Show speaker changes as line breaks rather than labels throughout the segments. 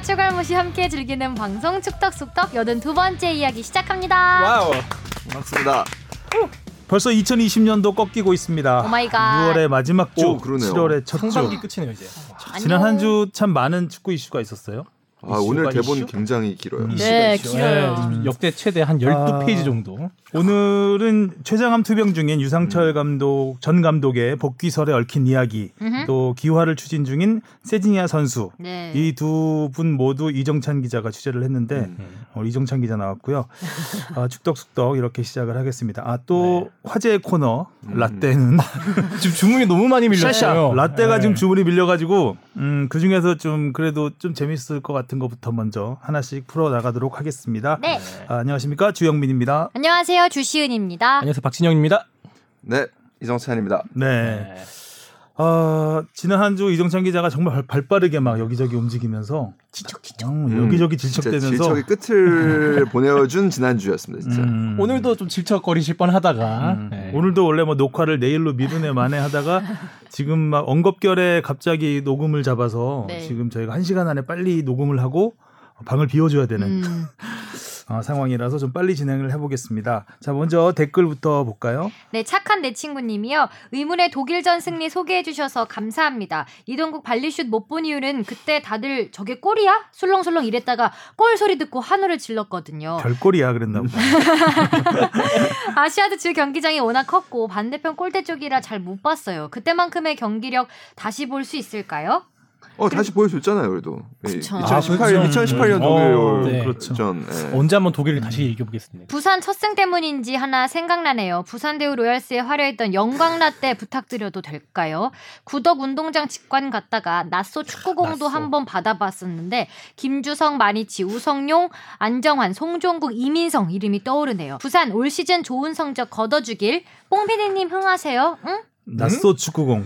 와 추갈무시 함께 즐기는 방송 축덕숙덕 여든 두 번째 이야기 시작합니다.
와우 반갑습니다.
벌써 2020년도 꺾이고 있습니다.
오마이갓.
6월의 마지막 주, 오, 7월의 첫 주. 상반기
끝이네요 이제.
지난 한 주 참 많은 축구 이슈가 있었어요.
아, 오늘 대본 이슈? 굉장히 길어요.
음. 네, 이슈. 길어요.
네, 역대 최대 한 12페이지 아. 정도. 오늘은 최장암 투병 중인 유상철 음. 감독, 전 감독의 복귀설에 얽힌 이야기, 음흠. 또 기화를 추진 중인 세징야 선수. 네. 이두 분 모두 이정찬 기자가 취재를 했는데, 음. 어, 이정찬 기자 나왔고요. 아, 축덕숙덕 이렇게 시작을 하겠습니다. 아, 또 네. 화제의 코너, 음. 라떼는.
지금 주문이 너무 많이 밀렸어요.
라떼가 네. 지금 주문이 밀려가지고, 음, 그 중에서 좀 그래도 좀 재밌을 것 같아요. 같은 것부터 먼저 하나씩 풀어 나가도록 하겠습니다. 네. 아, 안녕하십니까 주영민입니다.
안녕하세요 주시은입니다.
안녕하세요 박진영입니다.
네 이성찬입니다.
네. 네. 아, 지난 한 주 이정찬 기자가 정말 발 빠르게 막 여기저기 움직이면서
지척지척
음, 음, 여기저기 질척대면서
질척의 끝을 보내준 지난주였습니다. 진짜. 음.
오늘도 좀 질척거리실 뻔하다가
음. 네. 오늘도 원래 뭐 녹화를 내일로 미루네 만에 하다가 지금 막언급결에 갑자기 녹음을 잡아서 네. 지금 저희가 한 시간 안에 빨리 녹음을 하고 방을 비워줘야 되는 음. 어, 상황이라서 좀 빨리 진행을 해보겠습니다. 자, 먼저 댓글부터 볼까요?
네, 착한 내 친구님이요. 의문의 독일전 승리 소개해주셔서 감사합니다. 이동국 발리슛 못 본 이유는 그때 다들 저게 골이야? 술렁술렁 이랬다가 골 소리 듣고 한우를 질렀거든요.
별골이야 그랬나 보
아시아드 주 경기장이 워낙 컸고 반대편 골대 쪽이라 잘 못 봤어요. 그때만큼의 경기력 다시 볼 수 있을까요?
어 다시 그 보여줬잖아요 그래도. 예,
그쵸. 2018,
아, 2018년 그렇죠. 어,
독일 그 네. 그렇죠.
전 그렇죠. 네.
예. 언제 한번 독일을 다시 얘기해 보겠습니다.
부산 첫승 때문인지 하나 생각나네요. 부산 대우 로얄스에 화려했던 영광라 때 부탁드려도 될까요? 구덕 운동장 직관 갔다가 낯소 축구공도 한번 받아봤었는데 김주성, 마니치, 우성용, 안정환, 송종국, 이민성 이름이 떠오르네요. 부산 올 시즌 좋은 성적 거둬주길 뽕피디님 흥하세요. 응?
나소 음? 축구공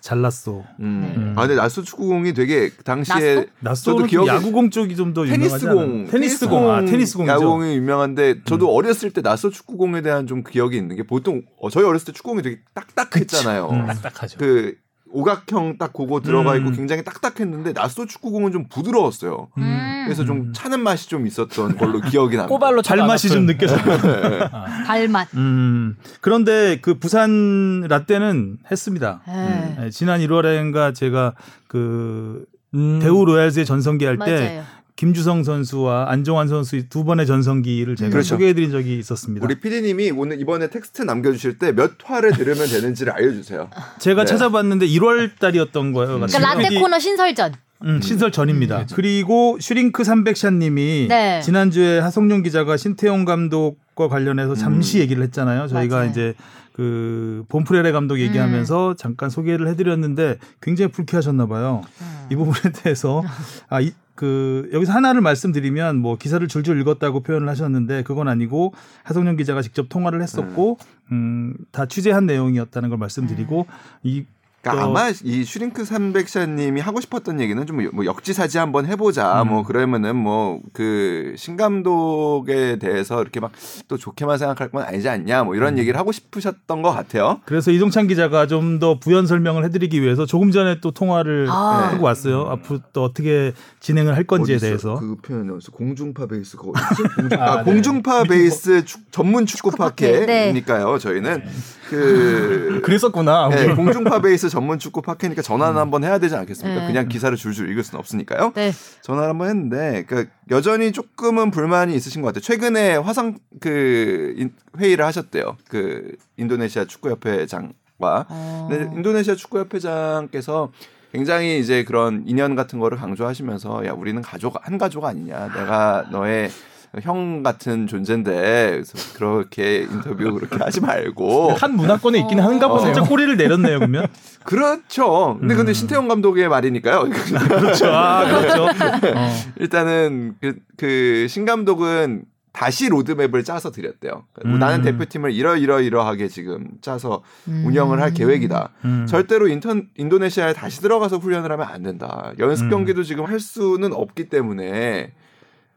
잘났소. 음.
네. 음. 음. 아 근데 나소 축구공이 되게 당시에
나소 저도 기억에... 야구공 쪽이 좀더 테니스공,
테니스공,
아, 테니스공
야구공이 유명한데 저도 음. 어렸을 때 나소 축구공에 대한 좀 기억이 있는 게 보통 어, 저희 어렸을 때 축구공이 되게 딱딱했잖아요.
음. 딱딱하죠.
그 오각형 딱 그거 들어가 있고 음. 굉장히 딱딱했는데 나스소 축구공은 좀 부드러웠어요. 음. 그래서 좀 음. 차는 맛이 좀 있었던 걸로 기억이 납니다.
꼬발로
달맛이 좀 느껴져. 네, 네, 네.
아. 달맛. 음.
그런데 그 부산 라떼는 했습니다. 음. 지난 1월인가 에 제가 그 음. 대우 로얄즈의 전성기 할때 김주성 선수와 안종환 선수두 번의 전성기를 제가 그렇죠. 소개해드린 적이 있었습니다.
우리 PD님이 오늘 이번에 텍스트 남겨주실 때 몇 화를 들으면 되는지를 알려주세요.
제가 네. 찾아봤는데 1월 달이었던 거예요.
음. 그러니까 라떼 코너 신설전.
음, 신설 전입니다. 음, 그리고 슈링크 300샷님이 네. 지난주에 하성룡 기자가 신태용 감독과 관련해서 잠시 음. 얘기를 했잖아요. 저희가 맞아요. 이제 그 본프레레 감독 얘기하면서 음. 잠깐 소개를 해드렸는데 굉장히 불쾌하셨나 봐요. 음. 이 부분에 대해서 아, 이, 그 여기서 하나를 말씀드리면 뭐 기사를 줄줄 읽었다고 표현을 하셨는데 그건 아니고 하성룡 기자가 직접 통화를 했었고 음, 음 다 취재한 내용이었다는 걸 말씀드리고 음.
이 그러니까 네. 아마 이 슈링크 300샷님이 하고 싶었던 얘기는 좀뭐 뭐 역지사지 한번 해보자. 음. 뭐 그러면은 뭐 그 신감독에 대해서 이렇게 막 또 좋게만 생각할 건 아니지 않냐. 뭐 이런 음. 얘기를 하고 싶으셨던 것 같아요.
그래서 이종찬 기자가 좀 더 부연 설명을 해드리기 위해서 조금 전에 또 통화를 아. 하고 왔어요. 음. 앞으로 또 어떻게 진행을 할 건지에 대해서.
그 표현이 어디서 공중파 베이스 거 공중, 아, 아, 네. 공중파 베이스 축, 전문 축구 파케니까요. 네. 저희는 네.
그 그랬었구나.
공중파 베이스 전문 축구 파케니까 전화는 음. 한번 해야 되지 않겠습니까? 네. 그냥 기사를 줄줄 읽을 수는 없으니까요. 네. 전화를 한번 했는데 그러니까 여전히 조금은 불만이 있으신 것 같아요. 최근에 화상 그 회의를 하셨대요. 그 인도네시아 축구협회장과 어. 인도네시아 축구협회장께서 굉장히 이제 그런 인연 같은 거를 강조하시면서 야 우리는 가족 한 가족 아니냐 내가 너의 형 같은 존재인데 그렇게 인터뷰 그렇게 하지 말고
한 문화권에 있긴 한가 보네. 어. 살짝 꼬리를 내렸네요, 그러면.
그렇죠. 근데 음. 근데 신태용 감독의 말이니까요. 아, 그렇죠. 아, 그렇죠. 어. 어. 일단은 그, 그 신감독은 다시 로드맵을 짜서 드렸대요. 그러니까 뭐 음. 나는 대표팀을 이러이러이러하게 지금 짜서 음. 운영을 할 계획이다. 음. 절대로 인턴, 인도네시아에 다시 들어가서 훈련을 하면 안 된다. 연습 음. 경기도 지금 할 수는 없기 때문에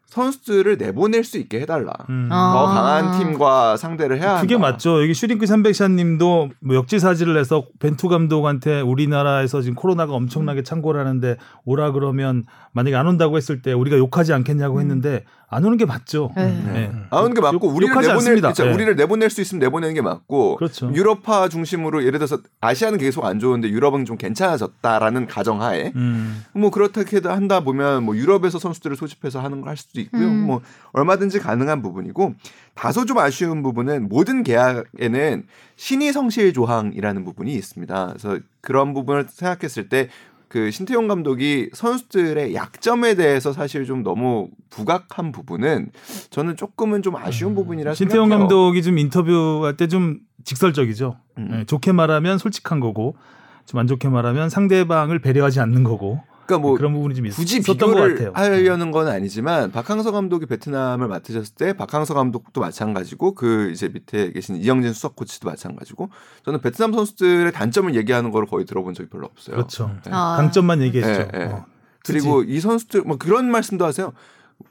선수들을 내보낼 수 있게 해달라. 음. 아. 더 강한 팀과 상대를 해야
한다. 그게 맞죠. 여기 슈링크 300샷님도 뭐 역지사지를 해서 벤투 감독한테 우리나라에서 지금 코로나가 엄청나게 창궐하는데 오라 그러면 만약에 안 온다고 했을 때 우리가 욕하지 않겠냐고 음. 했는데 안 오는 게 맞죠. 네. 네. 네.
네. 안 오는 게 맞고 우리를 내보낼 그렇죠. 네. 우리를 내보낼 수 있으면 내보내는 게 맞고 그렇죠. 유럽파 중심으로 예를 들어서 아시아는 계속 안 좋은데 유럽은 좀 괜찮아졌다라는 가정하에 음. 뭐 그렇게 한다 보면 뭐 유럽에서 선수들을 소집해서 하는 걸 할 수도 수도 있고요. 음. 뭐 얼마든지 가능한 부분이고 다소 좀 아쉬운 부분은 모든 계약에는 신의 성실 조항이라는 부분이 있습니다. 그래서 그런 부분을 생각했을 때 그 신태용 감독이 선수들의 약점에 대해서 사실 좀 너무 부각한 부분은 저는 조금은 좀 아쉬운 음. 부분이라
신태용
생각해요.
감독이 좀 인터뷰할 때 좀 직설적이죠. 음. 네, 좋게 말하면 솔직한 거고 좀 안 좋게 말하면 상대방을 배려하지 않는 거고 그러니까 뭐 그런 부분이 좀 굳이
비교를 하려는 건 네. 아니지만 박항서 감독이 베트남을 맡으셨을 때 박항서 감독도 마찬가지고 그 이제 밑에 계신 이영진 수석 코치도 마찬가지고 저는 베트남 선수들의 단점을 얘기하는 걸 거의 들어본 적이 별로 없어요.
그렇죠. 네. 아. 강점만 얘기했죠. 네, 네. 어.
그리고 그치? 이 선수들 뭐 그런 말씀도 하세요.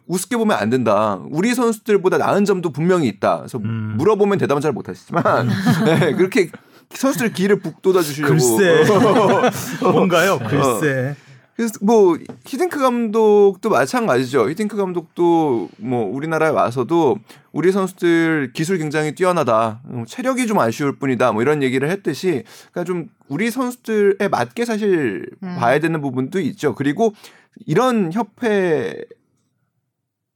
우습게 보면 안 된다. 우리 선수들보다 나은 점도 분명히 있다. 그래서 음. 물어보면 대답은 잘 못하시지만 음. 네, 그렇게 선수들 기를 북돋아 주시려고.
글쎄. 뭔가요? 어. 글쎄.
그래서 뭐 히딩크 감독도 마찬가지죠. 히딩크 감독도 뭐 우리나라에 와서도 우리 선수들 기술 굉장히 뛰어나다. 뭐 체력이 좀 아쉬울 뿐이다. 뭐 이런 얘기를 했듯이 그러니까 좀 우리 선수들에 맞게 사실 음. 봐야 되는 부분도 있죠. 그리고 이런 협회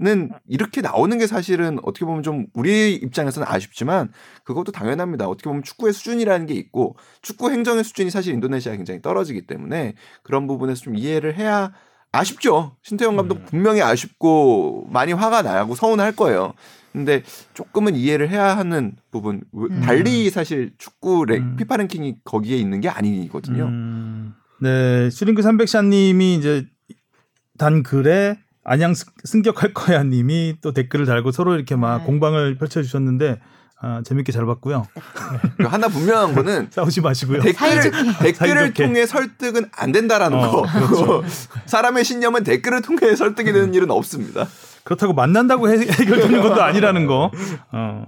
는 이렇게 나오는 게 사실은 어떻게 보면 좀 우리 입장에서는 아쉽지만 그것도 당연합니다. 어떻게 보면 축구의 수준이라는 게 있고 축구 행정의 수준이 사실 인도네시아 굉장히 떨어지기 때문에 그런 부분에서 좀 이해를 해야 아쉽죠. 신태용 감독 음. 분명히 아쉽고 많이 화가 나고 서운할 거예요. 근데 조금은 이해를 해야 하는 부분 음. 달리 사실 축구 랭, 음. 피파 랭킹이 거기에 있는 게 아니거든요. 음.
네, 슈링크 300샷님이 이제 단 글에 안양 승격할 거야 님이 또 댓글을 달고 서로 이렇게 막 네. 공방을 펼쳐주셨는데 아, 재밌게 잘 봤고요. 네.
네. 그 하나 분명한 거는
싸우지 마시고요.
댓글을,
댓글을 통해 설득은 안 된다라는 어, 거. 그렇죠. 사람의 신념은 댓글을 통해 설득이 되는 음. 일은 없습니다.
그렇다고 만난다고 해결되는 것도 아니라는 거. 어.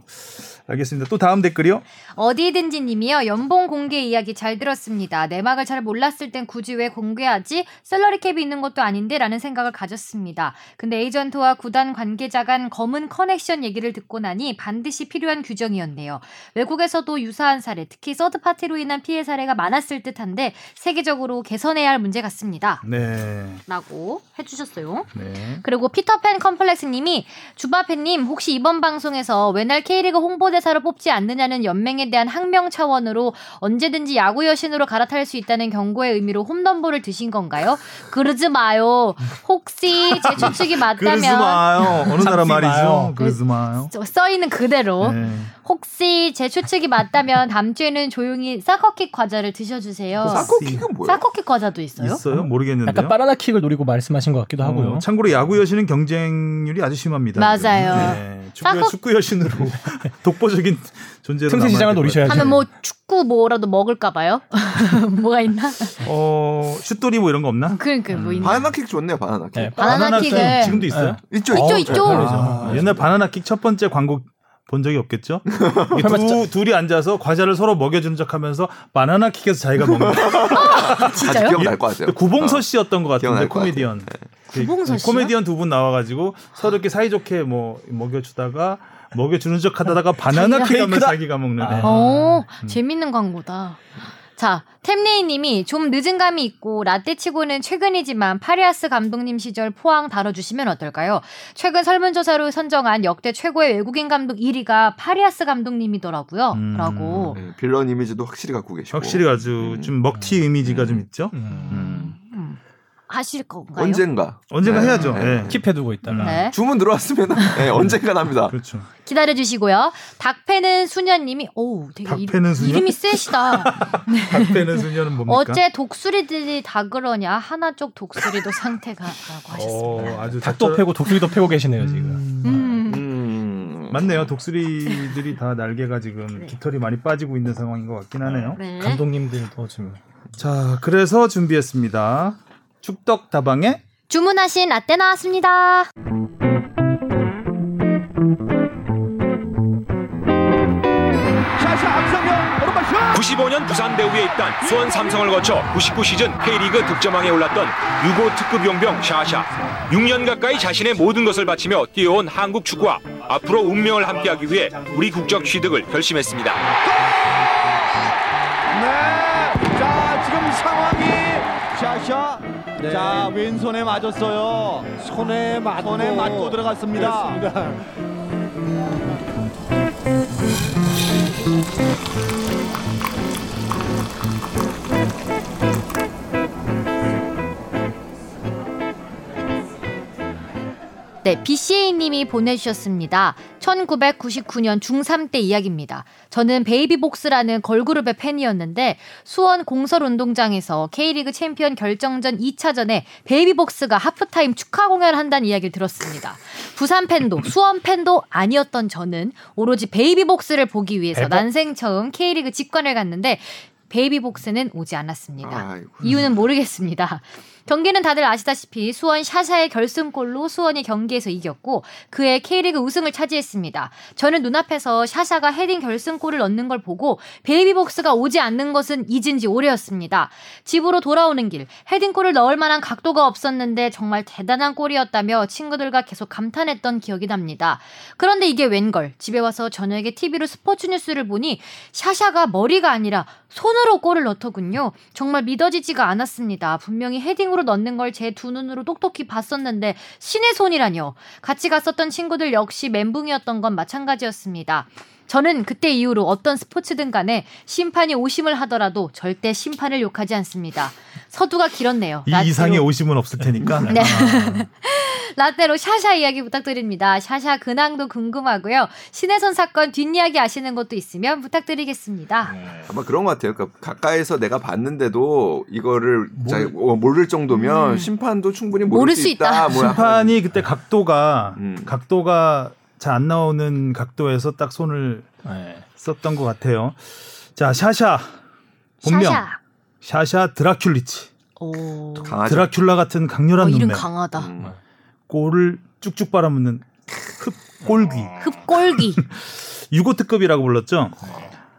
알겠습니다. 또 다음 댓글이요?
어디든지 님이요. 연봉 공개 이야기 잘 들었습니다. 내막을 잘 몰랐을 땐 굳이 왜 공개하지? 셀러리 캡이 있는 것도 아닌데 라는 생각을 가졌습니다. 근데 에이전트와 구단 관계자 간 검은 커넥션 얘기를 듣고 나니 반드시 필요한 규정이었네요. 외국에서도 유사한 사례, 특히 서드 파티로 인한 피해 사례가 많았을 듯한데 세계적으로 개선해야 할 문제 같습니다. 네. 라고 해 주셨어요. 네. 그리고 피터팬 컴플렉스 님이 주바페 님 혹시 이번 방송에서 외날 K리그 홍보대 회사로 뽑지 않느냐는 연맹에 대한 항명 차원으로 언제든지 야구 여신으로 갈아탈 수 있다는 경고의 의미로 홈런볼을 드신 건가요? 그러지 마요. 혹시 제 추측이 맞다면 그러지
마요. 어느 나라 말이죠. 그러지 마요. 써
있는 그대로. 네. 혹시 제 추측이 맞다면 다음 주에는 조용히 사커킥 과자를 드셔주세요.
사커킥은 그 뭐예
사커킥 과자도 있어요?
있어요? 음, 모르겠는데요.
약간 바나나 킥을 노리고 말씀하신 것 같기도 어, 하고요.
어, 참고로 야구 여신은 경쟁률이 아주 심합니다.
맞아요. 네,
축구, 사커... 축구 여신으로 독보적인 존재로 틈새 시장을
노리셔야죠.
하면 뭐 축구 뭐라도 먹을까 봐요. 뭐가 있나? 어
슛돌이 뭐 이런 거 없나?
그러니까 뭐 음. 있나?
바나나 킥 좋네요. 바나나 킥. 네,
바나나, 바나나 킥은
지금도 있어요? 네. 있죠.
있죠.
있죠. 아,
네. 옛날 바나나 킥첫 번째 광고 본 적이 없겠죠? 두, 둘이 앉아서 과자를 서로 먹여주는 척 하면서 바나나 킥에서 자기가 먹는
아,
진짜요?
예? 어,
기억날 것 같아요. 네. 그
구봉서 씨였던 것 같은데 코미디언. 것
네. 구봉서
씨 코미디언 두 분 나와가지고 서로 이렇게 사이좋게 뭐 먹여주다가 먹여주는 척 하다가 바나나 킥 하면서 그러니까. 자기가 먹는. 아. 네.
오, 음. 재밌는 광고다. 자, 템레이 님이 좀 늦은 감이 있고 라떼치고는 최근이지만 파리아스 감독님 시절 포항 다뤄주시면 어떨까요? 최근 설문조사로 선정한 역대 최고의 외국인 감독 1위가 파리아스 감독님이더라고요. 음. 라고. 네,
빌런 이미지도 확실히 갖고 계시고.
확실히 아주 음. 좀 먹튀 이미지가 음. 좀 있죠. 음. 음.
하실 건가요?
언젠가.
언젠가 네, 해야죠. 네. 네. 킵해두고 있다가. 네.
음, 주문 들어왔으면 네, 언젠가 납니다. 그렇죠.
기다려 주시고요. 닭패는 수녀님이 오 되게 닭패는 수녀? 이름이 세시다.
닭패는 수녀는 뭡니까?
어제 독수리들이 다 그러냐 하나 쪽 독수리도 상태가라고 어, 하셨습니다.
오, 아주 닭도 저... 패고 독수리도 패고 계시네요 지금. 음. 음.
음. 맞네요. 독수리들이 다 날개가 지금 그 깃털이 많이 빠지고 있는 상황인 것 같긴 하네요.
네. 감독님들도 지금.
자, 그래서 준비했습니다. 축덕다방에
주문하신 라떼 나왔습니다.
95년 부산 대우에 입단 수원 삼성을 거쳐 99 시즌 K리그 득점왕에 올랐던 유고 특급 용병 샤샤. 6년 가까이 자신의 모든 것을 바치며 뛰어온 한국 축구와 앞으로 운명을 함께하기 위해 우리 국적 취득을 결심했습니다.
네, 자 지금 상황이 샤샤 네. 자 왼손에 맞았어요. 손에 맞고, 손에 맞고 들어갔습니다. 그렇습니다.
네, BCA님이 보내주셨습니다. 1999년 중3 때 이야기입니다. 저는 베이비복스라는 걸그룹의 팬이었는데 수원 공설 운동장에서 K리그 챔피언 결정전 2차전에 베이비복스가 하프타임 축하 공연을 한다는 이야기를 들었습니다. 부산 팬도 수원 팬도 아니었던 저는 오로지 베이비복스를 보기 위해서 난생 처음 K리그 직관을 갔는데 베이비복스는 오지 않았습니다. 아이고. 이유는 모르겠습니다. 경기는 다들 아시다시피 수원 샤샤의 결승골로 수원이 경기에서 이겼고 그해 K리그 우승을 차지했습니다. 저는 눈앞에서 샤샤가 헤딩 결승골을 넣는 걸 보고 베이비복스가 오지 않는 것은 잊은 지 오래였습니다. 집으로 돌아오는 길 헤딩골을 넣을 만한 각도가 없었는데 정말 대단한 골이었다며 친구들과 계속 감탄했던 기억이 납니다. 그런데 이게 웬걸 집에 와서 저녁에 TV로 스포츠 뉴스를 보니 샤샤가 머리가 아니라 손으로 골을 넣더군요. 정말 믿어지지가 않았습니다. 분명히 헤딩 힘으로 넣는 걸 제 두 눈으로 똑똑히 봤었는데 신의 손이라뇨. 같이 갔었던 친구들 역시 멘붕이었던 건 마찬가지였습니다. 저는 그때 이후로 어떤 스포츠든 간에 심판이 오심을 하더라도 절대 심판을 욕하지 않습니다. 서두가 길었네요.
이 이상의 오심은 없을 테니까. 네. 아.
라떼로 샤샤 이야기 부탁드립니다. 샤샤 근황도 궁금하고요. 신혜선 사건 뒷이야기 아시는 것도 있으면 부탁드리겠습니다.
네. 아마 그런 것 같아요. 그러니까 가까이서 내가 봤는데도 이거를 모르, 어, 모를 정도면 음. 심판도 충분히 모를, 모를 수 있다.
있다. 뭐 심판이 그때 각도가 음. 각도가 잘안 나오는 각도에서 딱 손을 네. 썼던 것 같아요. 자 샤샤 본명 샤샤, 샤샤 드라큘리치. 드라큘라 같은 강렬한 어, 눈매.
이름 강하다. 음. 네.
골을 쭉쭉 빨아먹는 흡골귀.
어. 흡골귀.
유고트급이라고 불렀죠.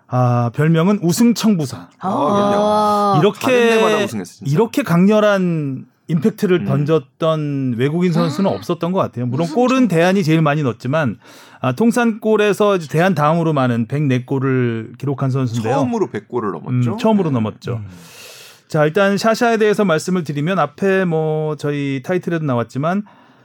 아 별명은 우승청부사. 아~ 어, 이렇게 아~ 이렇게 강렬한 임팩트를 음. 던졌던 외국인 아. 선수는 없었던 것 같아요. 물론 골은 대안이 제일 많이 넣었지만 아, 통산골에서 대안 다음으로 많은 104골을 기록한 선수인데요.
처음으로 100골을 넘었죠.
음, 처음으로 네. 넘었죠. 음. 자 일단 샤샤에 대해서 말씀을 드리면 앞에 뭐 저희 타이틀에도 나왔지만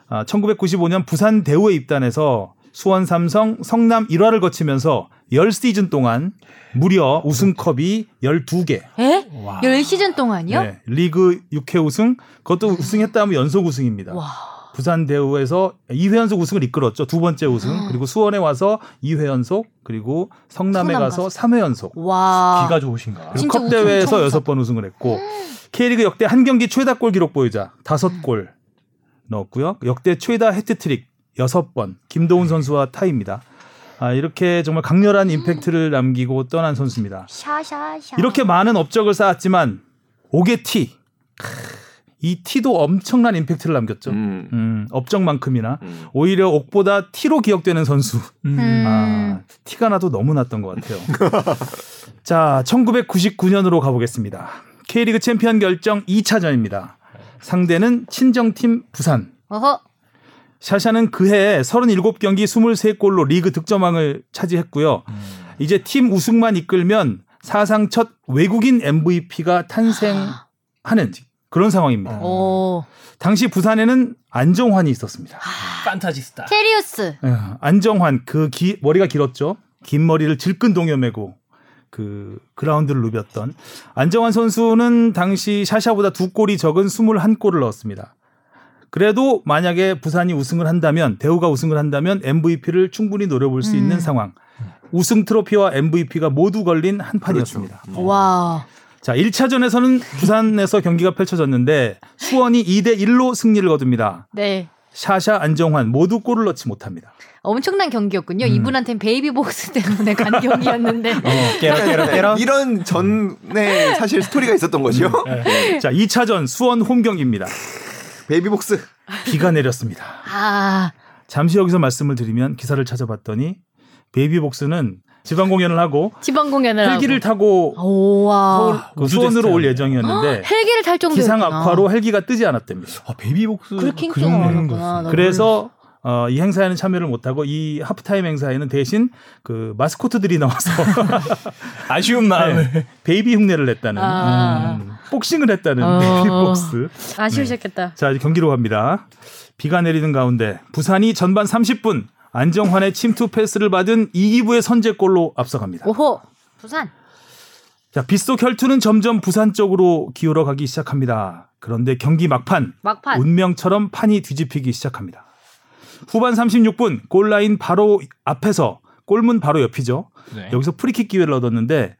아, 1995년 부산 대우에 입단해서 수원 삼성 성남 일화를 거치면서 10시즌 동안 무려 우승컵이 12개. 에?
10시즌 동안이요? 네,
리그 6회 우승, 그것도 우승했다 하면 연속 우승입니다. 와. 부산 대우에서 2회 연속 우승을 이끌었죠. 두 번째 우승. 아. 그리고 수원에 와서 2회 연속, 그리고 성남에 가서, 가서 3회 연속. 와.
기가 좋으신가.
컵 대회에서 여섯 번 우승을 했고 음. K리그 역대 한 경기 최다 골 기록 보유자 다섯 음. 골 넣었고요. 역대 최다 헤트트릭 여섯 번 김도훈 네. 선수와 타입니다. 아, 이렇게 정말 강렬한 임팩트를 남기고 떠난 선수입니다. 이렇게 많은 업적을 쌓았지만 오게티 이 티도 엄청난 임팩트를 남겼죠. 음. 음 업적만큼이나 음. 오히려 옥보다 티로 기억되는 선수. 음. 아, 티가 나도 너무 났던 것 같아요. 자, 1999년으로 가보겠습니다. K리그 챔피언 결정 2차전입니다. 상대는 친정팀 부산. 어허. 샤샤는 그해 37경기 23골로 리그 득점왕을 차지했고요. 음. 이제 팀 우승만 이끌면 사상 첫 외국인 MVP가 탄생하는 그런 상황입니다. 음. 오. 당시 부산에는 안정환이 있었습니다. 아.
판타지스타.
테리우스. 예,
안정환 그 기, 머리가 길었죠. 긴 머리를 질끈 동여매고 그 그라운드를 누볐던 안정환 선수는 당시 샤샤보다 두 골이 적은 21골을 넣었습니다. 그래도 만약에 부산이 우승을 한다면 대우가 우승을 한다면 MVP를 충분히 노려볼 수 음. 있는 상황. 우승 트로피와 MVP가 모두 걸린 한 그렇죠. 판이었습니다. 그렇죠. 와. 자, 1차전에서는 부산에서 경기가 펼쳐졌는데 수원이 2대 1로 승리를 거둡니다. 네. 샤샤 안정환 모두 골을 넣지 못합니다.
엄청난 경기였군요. 음. 이분한테는 베이비복스 때문에 간 경기였는데. 깨러,
깨러, 깨러. 이런 전에 사실 스토리가 있었던 거죠.
음, 네. 자, 2차전 수원 홈경기입니다.
베이비복스.
비가 내렸습니다. 아. 잠시 여기서 말씀을 드리면 기사를 찾아봤더니 베이비복스는 지방 공연을 하고
지방 공연을
헬기를 하고. 타고 오와. 서 그 수원으로 올 예정이었는데
아, 헬기를 탈 정도
기상 악화로 헬기가 뜨지 않았답니다. 아,
베이비복스 그
정도는 거였
그래서 어, 이 행사에는 참여를 못하고 이 하프타임 행사에는 대신 그 마스코트들이 나와서
아쉬운 마음을 네,
베이비 흉내를 냈다는. 아. 음. 복싱을 했다는 어... 빅복스.
아, 아쉬우셨겠다. 네.
자, 이제 경기로 갑니다. 비가 내리는 가운데 부산이 전반 30분 안정환의 침투 패스를 받은 이기부의 선제골로 앞서갑니다.
오호, 부산.
자, 빗속 혈투는 점점 부산 쪽으로 기울어 가기 시작합니다. 그런데 경기 막판, 막판. 운명처럼 판이 뒤집히기 시작합니다. 후반 36분 골라인 바로 앞에서 골문 바로 옆이죠. 네. 여기서 프리킥 기회를 얻었는데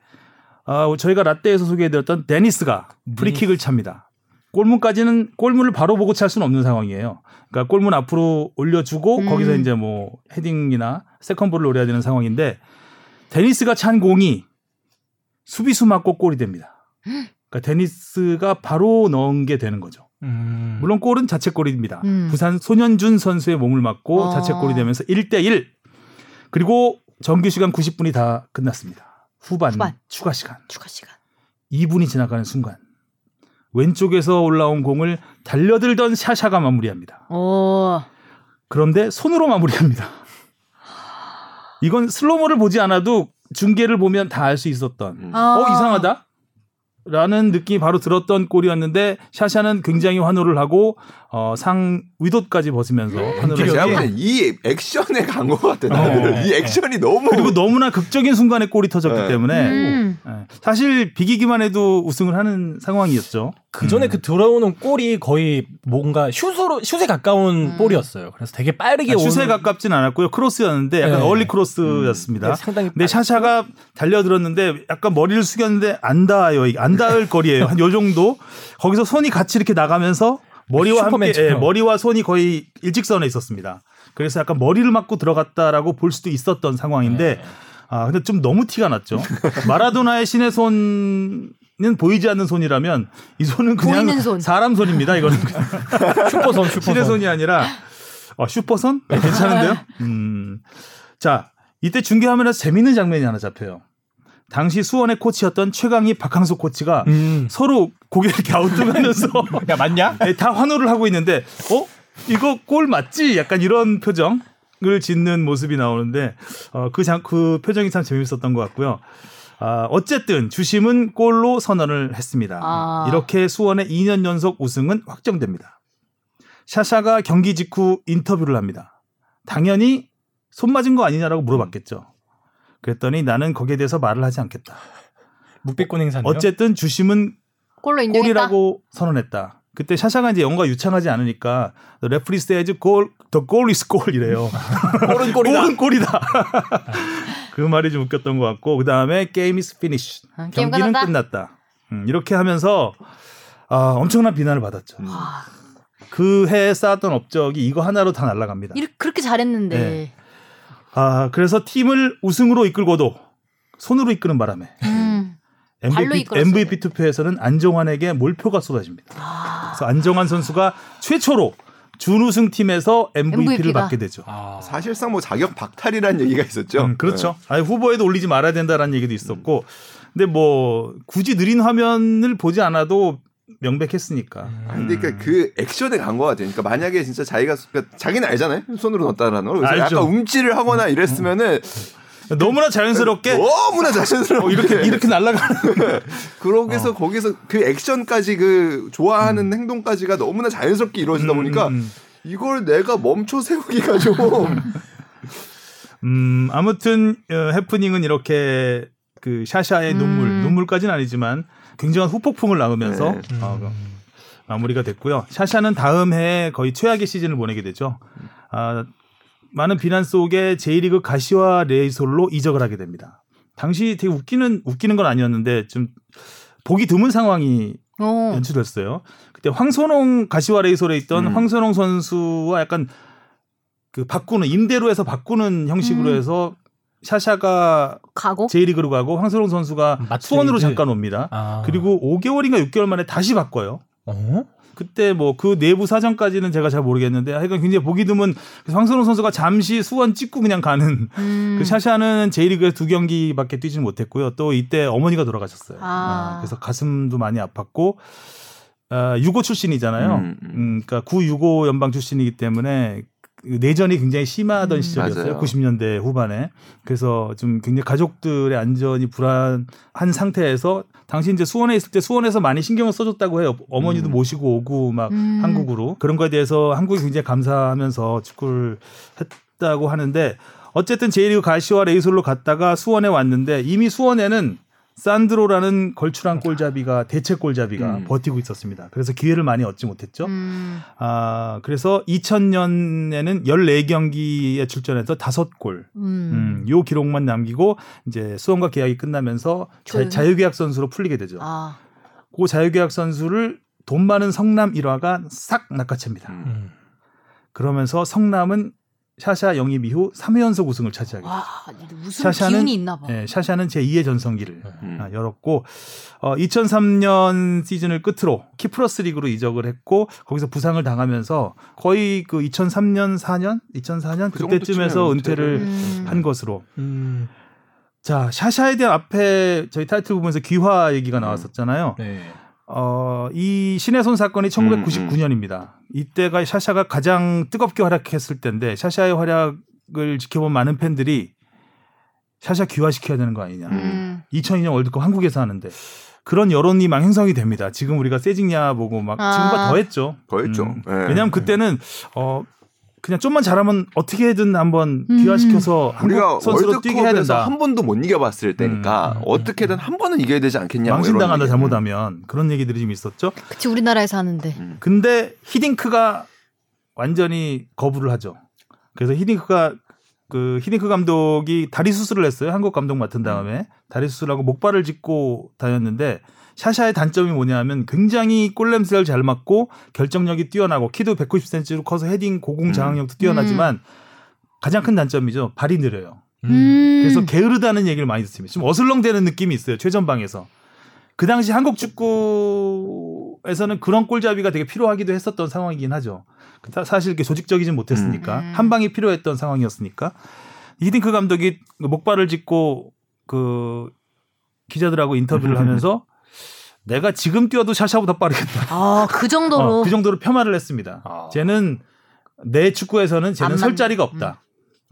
아, 저희가 라떼에서 소개해드렸던 데니스가 프리킥을 찹니다. 골문까지는 골문을 바로 보고 찰 수는 없는 상황이에요. 그러니까 골문 앞으로 올려주고 음. 거기서 이제 뭐 헤딩이나 세컨볼을 노려야 되는 상황인데 데니스가 찬 공이 수비수 맞고 골이 됩니다. 그러니까 데니스가 바로 넣은 게 되는 거죠. 음. 물론 골은 자책골입니다. 음. 부산 손현준 선수의 몸을 맞고 어. 자책골이 되면서 1대 1. 그리고 정규 시간 90분이 다 끝났습니다. 후반, 후반. 추가 시간. 추가 시간. 2분이 지나가는 순간 왼쪽에서 올라온 공을 달려들던 샤샤가 마무리합니다. 오. 그런데 손으로 마무리합니다. 이건 슬로모를 보지 않아도 중계를 보면 다 알 수 있었던. 아~ 어 이상하다. 라는 느낌이 바로 들었던 골이었는데 샤샤는 굉장히 환호를 하고 어, 상 위도까지 벗으면서 네, 환호를 그러니까 제가
보이 액션에 간 것 같아 나는 어, 이 액션이 네. 너무
그리고 너무나 극적인 순간에 골이 터졌기 네. 때문에 음. 네, 사실 비기기만 해도 우승을 하는 상황이었죠.
그 전에 음. 그 들어오는 골이 거의 뭔가 슛으로 슛에 가까운 음. 볼이었어요. 그래서 되게 빠르게 아,
는 슛에 가깝진 않았고요. 크로스였는데 약간 네. 얼리 크로스였습니다. 음. 네, 상당히 근데 샤샤가 달려들었는데 약간 머리를 숙였는데 안 닿아요. 안 닿을 네. 거리예요. 한 요 정도. 거기서 손이 같이 이렇게 나가면서 머리와 함께 예, 머리와 손이 거의 일직선에 있었습니다. 그래서 약간 머리를 맞고 들어갔다라고 볼 수도 있었던 상황인데 네. 아 근데 좀 너무 티가 났죠. 마라도나의 신의 손는 보이지 않는 손이라면 이 손은 그냥 손. 사람 손입니다. 이거는
슈퍼손, 슈퍼손. 시대손이
아니라 어, 슈퍼손? 네, 괜찮은데요? 음. 자, 이때 중계하면에서 재밌는 장면이 하나 잡혀요. 당시 수원의 코치였던 최강희 박항수 코치가 음. 서로 고개를 갸우뚱하면서 야 맞냐? 네, 다 환호를 하고 있는데 어 이거 골 맞지? 약간 이런 표정을 짓는 모습이 나오는데 어, 그, 장, 그 표정이 참 재밌었던 것 같고요. 어, 어쨌든 주심은 골로 선언을 했습니다. 아. 이렇게 수원의 2년 연속 우승은 확정됩니다. 샤샤가 경기 직후 인터뷰를 합니다. 당연히 손 맞은 거 아니냐라고 물어봤겠죠. 그랬더니 나는 거기에 대해서 말을 하지 않겠다.
묵비권 행사
어쨌든 주심은 골로 인정했다? 골이라고 선언했다. 그때 샤샤가 이제 영과 유창하지 않으니까 레프리 스에즈 골, 더골 이스 골이래요.
골은 골이다.
골은 골이다. 그 말이 좀 웃겼던 것 같고 그 다음에 게임 is finished. 아, 경기는 끝났다. 끝났다. 음, 이렇게 하면서 아, 엄청난 비난을 받았죠. 와. 그 해에 쌓았던 업적이 이거 하나로 다 날아갑니다.
이렇게, 그렇게 잘했는데. 네.
아 그래서 팀을 우승으로 이끌고도 손으로 이끄는 바람에 음. MVP, MVP 투표에서는 안정환에게 몰표가 쏟아집니다. 아. 그래서 안정환 선수가 최초로 준우승 팀에서 MVP를 MVP가. 받게 되죠. 아.
사실상 뭐 자격 박탈이라는 얘기가 있었죠. 음,
그렇죠. 네. 아니, 후보에도 올리지 말아야 된다라는 얘기도 있었고, 음. 근데 뭐 굳이 느린 화면을 보지 않아도 명백했으니까.
음. 아, 근데 그러니까 그 액션에 간 거 같아요. 그니까 만약에 진짜 자기가 그러니까 자기는 알잖아요. 손으로 넣었다라는 걸. 그 약간 움찔을 하거나 음. 이랬으면은 음.
너무나 자연스럽게
너무나 자연스럽게 어,
이렇게 이렇게 날아가는 네.
그러고 해서 어. 거기서 그 액션까지 그 좋아하는 음. 행동까지가 너무나 자연스럽게 이루어지다 음, 보니까 음, 음. 이걸 내가 멈춰 세우기가
좀 음, 아무튼 어, 해프닝은 이렇게 그 샤샤의 음. 눈물, 눈물까지는 아니지만 굉장한 후폭풍을 나으면서 네. 어, 그 마무리가 됐고요. 샤샤는 다음 해 거의 최악의 시즌을 보내게 되죠. 아, 많은 비난 속에 제1리그 가시와 레이솔로 이적을 하게 됩니다. 당시 되게 웃기는 웃기는 건 아니었는데 좀 보기 드문 상황이 어. 연출됐어요. 그때 황선홍 가시와 레이솔에 있던 음. 황선홍 선수와 약간 그 바꾸는 임대로해서 바꾸는 형식으로 음. 해서 샤샤가 가고 J리그로 가고 황선홍 선수가 맞죠, 수원으로 이제. 잠깐 옵니다. 아. 그리고 5개월인가 6개월 만에 다시 바꿔요. 어? 그때 뭐 그 내부 사정까지는 제가 잘 모르겠는데 하여간 굉장히 보기 드문 그 황선홍 선수가 잠시 수원 찍고 그냥 가는 음. 그 샤샤는 제1리그에두 경기밖에 뛰지는 못했고요. 또 이때 어머니가 돌아가셨어요. 아. 아, 그래서 가슴도 많이 아팠고 아, 6호 출신이잖아요. 음, 음. 음 그러니까 9, 6호 연방 출신이기 때문에 그 내전이 굉장히 심하던 음, 시절이었어요. 맞아요. 90년대 후반에. 그래서 좀 굉장히 가족들의 안전이 불안한 상태에서 당시 이제 수원에 있을 때 수원에서 많이 신경을 써줬다고 해요. 어머니도 음. 모시고 오고 막 음. 한국으로. 그런 거에 대해서 한국이 굉장히 감사하면서 축구를 했다고 하는데 어쨌든 제일리그 가시와 레이솔로 갔다가 수원에 왔는데 이미 수원에는 산드로라는 걸출한 골잡이가 대체 골잡이가 음. 버티고 있었습니다. 그래서 기회를 많이 얻지 못했죠. 음. 아, 그래서 2000년에는 14경기에 출전해서 5골. 음. 음. 요 기록만 남기고 이제 수원과 계약이 끝나면서 그... 자, 유계약 선수로 풀리게 되죠. 아. 그 자유계약 선수를 돈 많은 성남 일화가 싹 낚아챕니다. 음. 그러면서 성남은 샤샤 영입 이후 3회 연속 우승을 차지하게 됐죠.
와, 샤샤는, 예,
샤샤는 제2의 전성기를 음. 아, 열었고 어, 2003년 시즌을 끝으로 키프러스 리그로 이적을 했고 거기서 부상을 당하면서 거의 그 2003년 4년 2004년 그 그때쯤에서 뭐 은퇴를 음. 한 것으로. 음. 음. 자 샤샤에 대한 앞에 저희 타이틀 부보에서 귀화 얘기가 나왔었잖아요. 네. 어, 이 신해손 사건이 1999년입니다. 음, 음. 이때가 샤샤가 가장 뜨겁게 활약했을 때인데 샤샤의 활약을 지켜본 많은 팬들이 샤샤 귀화시켜야 되는 거 아니냐. 음. 2002년 월드컵 한국에서 하는데 그런 여론이 막 형성이 됩니다. 지금 우리가 세징야 보고 막 아. 지금보다 더했죠.
더했죠. 음.
네. 예. 왜냐하면 그때는 어 그냥 좀만 잘하면 어떻게든 한번 귀화시켜서 음.
우리가
선수로 뛰게 해야 된다.
한 번도 못 이겨봤을 때니까 음. 음, 음. 어떻게든 한 번은 이겨야 되지 않겠냐.
망신당한다 잘못하면 그런 얘기들이 좀 있었죠.
그치 우리나라에서 하는데.
음. 근데 히딩크가 완전히 거부를 하죠. 그래서 히딩크가 그 히딩크 감독이 다리 수술을 했어요. 한국 감독 맡은 다음에 다리 수술하고 목발을 짚고 다녔는데 샤샤의 단점이 뭐냐면 굉장히 골냄새를 잘 맡고 결정력이 뛰어나고 키도 190cm로 커서 헤딩 고공 음. 장악력도 뛰어나지만 가장 큰 단점이죠. 발이 느려요. 음. 음. 그래서 게으르다는 얘기를 많이 듣습니다. 좀 어슬렁대는 느낌이 있어요. 최전방에서. 그 당시 한국 축구에서는 그런 골잡이가 되게 필요하기도 했었던 상황이긴 하죠. 사실 이렇게 조직적이진 못했으니까 음. 네. 한 방이 필요했던 상황이었으니까 이딩크 감독이 목발을 짚고 그 기자들하고 인터뷰를 하면서 내가 지금 뛰어도 샤샤보다 빠르겠다.
아, 그 정도로.
어, 그 정도로 폄하를 했습니다. 아. 쟤는 내 축구에서는 쟤는 설 자리가 없다. 음.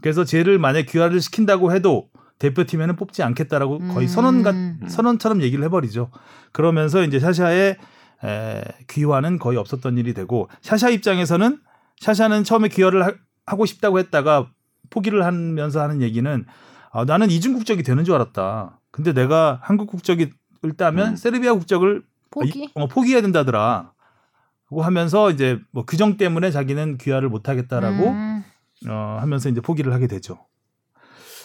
그래서 쟤를 만약 귀화를 시킨다고 해도 대표팀에는 뽑지 않겠다라고 음. 거의 선언 같 음. 선언처럼 얘기를 해버리죠. 그러면서 이제 샤샤의 에, 귀화는 거의 없었던 일이 되고 샤샤 입장에서는 샤샤는 처음에 귀화를 하, 하고 싶다고 했다가 포기를 하면서 하는 얘기는 아, 나는 이중 국적이 되는 줄 알았다. 근데 내가 한국 국적이 따면 음. 세르비아 국적을 아, 포기? 어, 포기해야 된다더라. 고 하면서 이제 뭐 규정 때문에 자기는 귀화를 못 하겠다라고 음. 어, 하면서 이제 포기를 하게 되죠.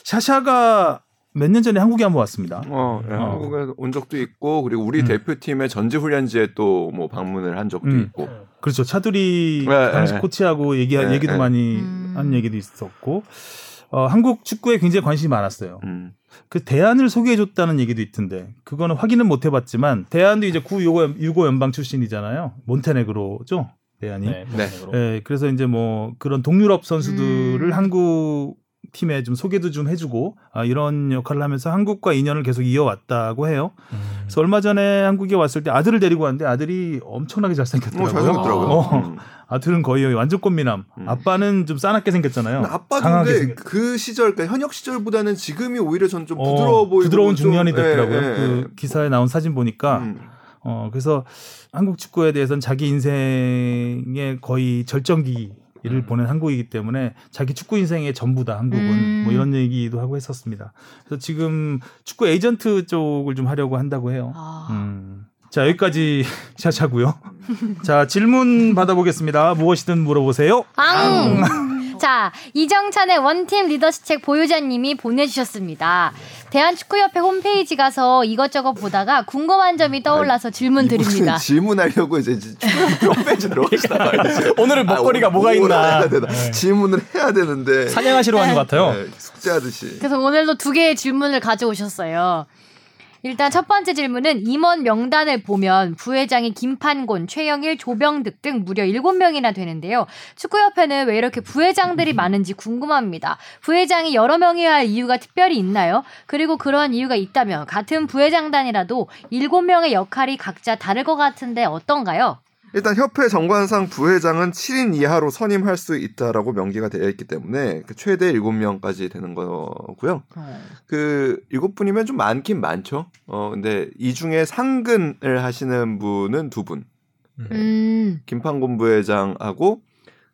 샤샤가 몇 년 전에 한국에 한번 왔습니다. 어,
예, 어. 한국에 온 적도 있고 그리고 우리 음. 대표팀의 전지훈련지에 또 뭐 방문을 한 적도 음. 있고.
그렇죠. 차두리 네, 당시 네, 코치하고 얘기 네, 예, 얘기도 많이 음. 한 얘기도 있었고. 어, 한국 축구에 굉장히 관심이 많았어요. 음. 그 대안을 소개해줬다는 얘기도 있던데 그거는 확인은 못 해봤지만 대안도 이제 구 유고, 유고 연방 출신이잖아요. 몬테네그로죠. 대안이. 네, 네. 네, 그래서 이제 뭐 그런 동유럽 선수들을 음. 한국 팀에 좀 소개도 좀 해주고 아, 이런 역할을 하면서 한국과 인연을 계속 이어왔다고 해요. 음. 그래서 얼마 전에 한국에 왔을 때 아들을 데리고 왔는데 아들이 엄청나게 잘생겼더라고요. 어,
잘생겼더라고요.
어,
음.
아들은 거의 완전 꽃미남. 음. 아빠는 좀 싸납게 생겼잖아요.
아빠 근데 그 시절, 그러니까 현역 시절보다는 지금이 오히려 전좀 어, 부드러워 어, 보이고
부드러운 중년이 예, 됐더라고요. 예, 그 예. 그 기사에 나온 사진 보니까. 음. 어, 그래서 한국 축구에 대해서는 자기 인생의 거의 절정기 이를 음. 보낸 한국이기 때문에 자기 축구 인생의 전부다 한국은 뭐 음. 뭐 이런 얘기도 하고 했었습니다. 그래서 지금 축구 에이전트 쪽을 좀 하려고 한다고 해요. 아. 음. 자 여기까지 샤샤고요. 자 질문 받아보겠습니다. 무엇이든 물어보세요. 앙.
앙. 자, 이정찬의 원팀 리더십 책 보유자님이 보내주셨습니다. 대한축구협회 홈페이지 가서 이것저것 보다가 궁금한 점이 음. 떠올라서 질문 드립니다.
질문하려고 이제 홈페이지 들어가시다가
오늘은 아, 목걸이가 아, 뭐가 있나 네.
질문을 해야 되는데
사냥하시러 가는 것 네. 같아요. 네,
숙제하듯이.
그래서 오늘도 두 개의 질문을 가져오셨어요. 일단 첫 번째 질문은 임원 명단을 보면 부회장이 김판곤, 최영일, 조병득 등 무려 7명이나 되는데요. 축구협회는 왜 이렇게 부회장들이 많은지 궁금합니다. 부회장이 여러 명이어야 할 이유가 특별히 있나요? 그리고 그러한 이유가 있다면 같은 부회장단이라도 7명의 역할이 각자 다를 것 같은데 어떤가요?
일단 협회 정관상 부회장은 7인 이하로 선임할 수 있다라고 명기가 되어 있기 때문에 그 최대 7명까지 되는 거고요. 어. 그 7분이면 좀 많긴 많죠. 어 근데 이 중에 상근을 하시는 분은 두 분. 음. 음. 김판곤 부회장하고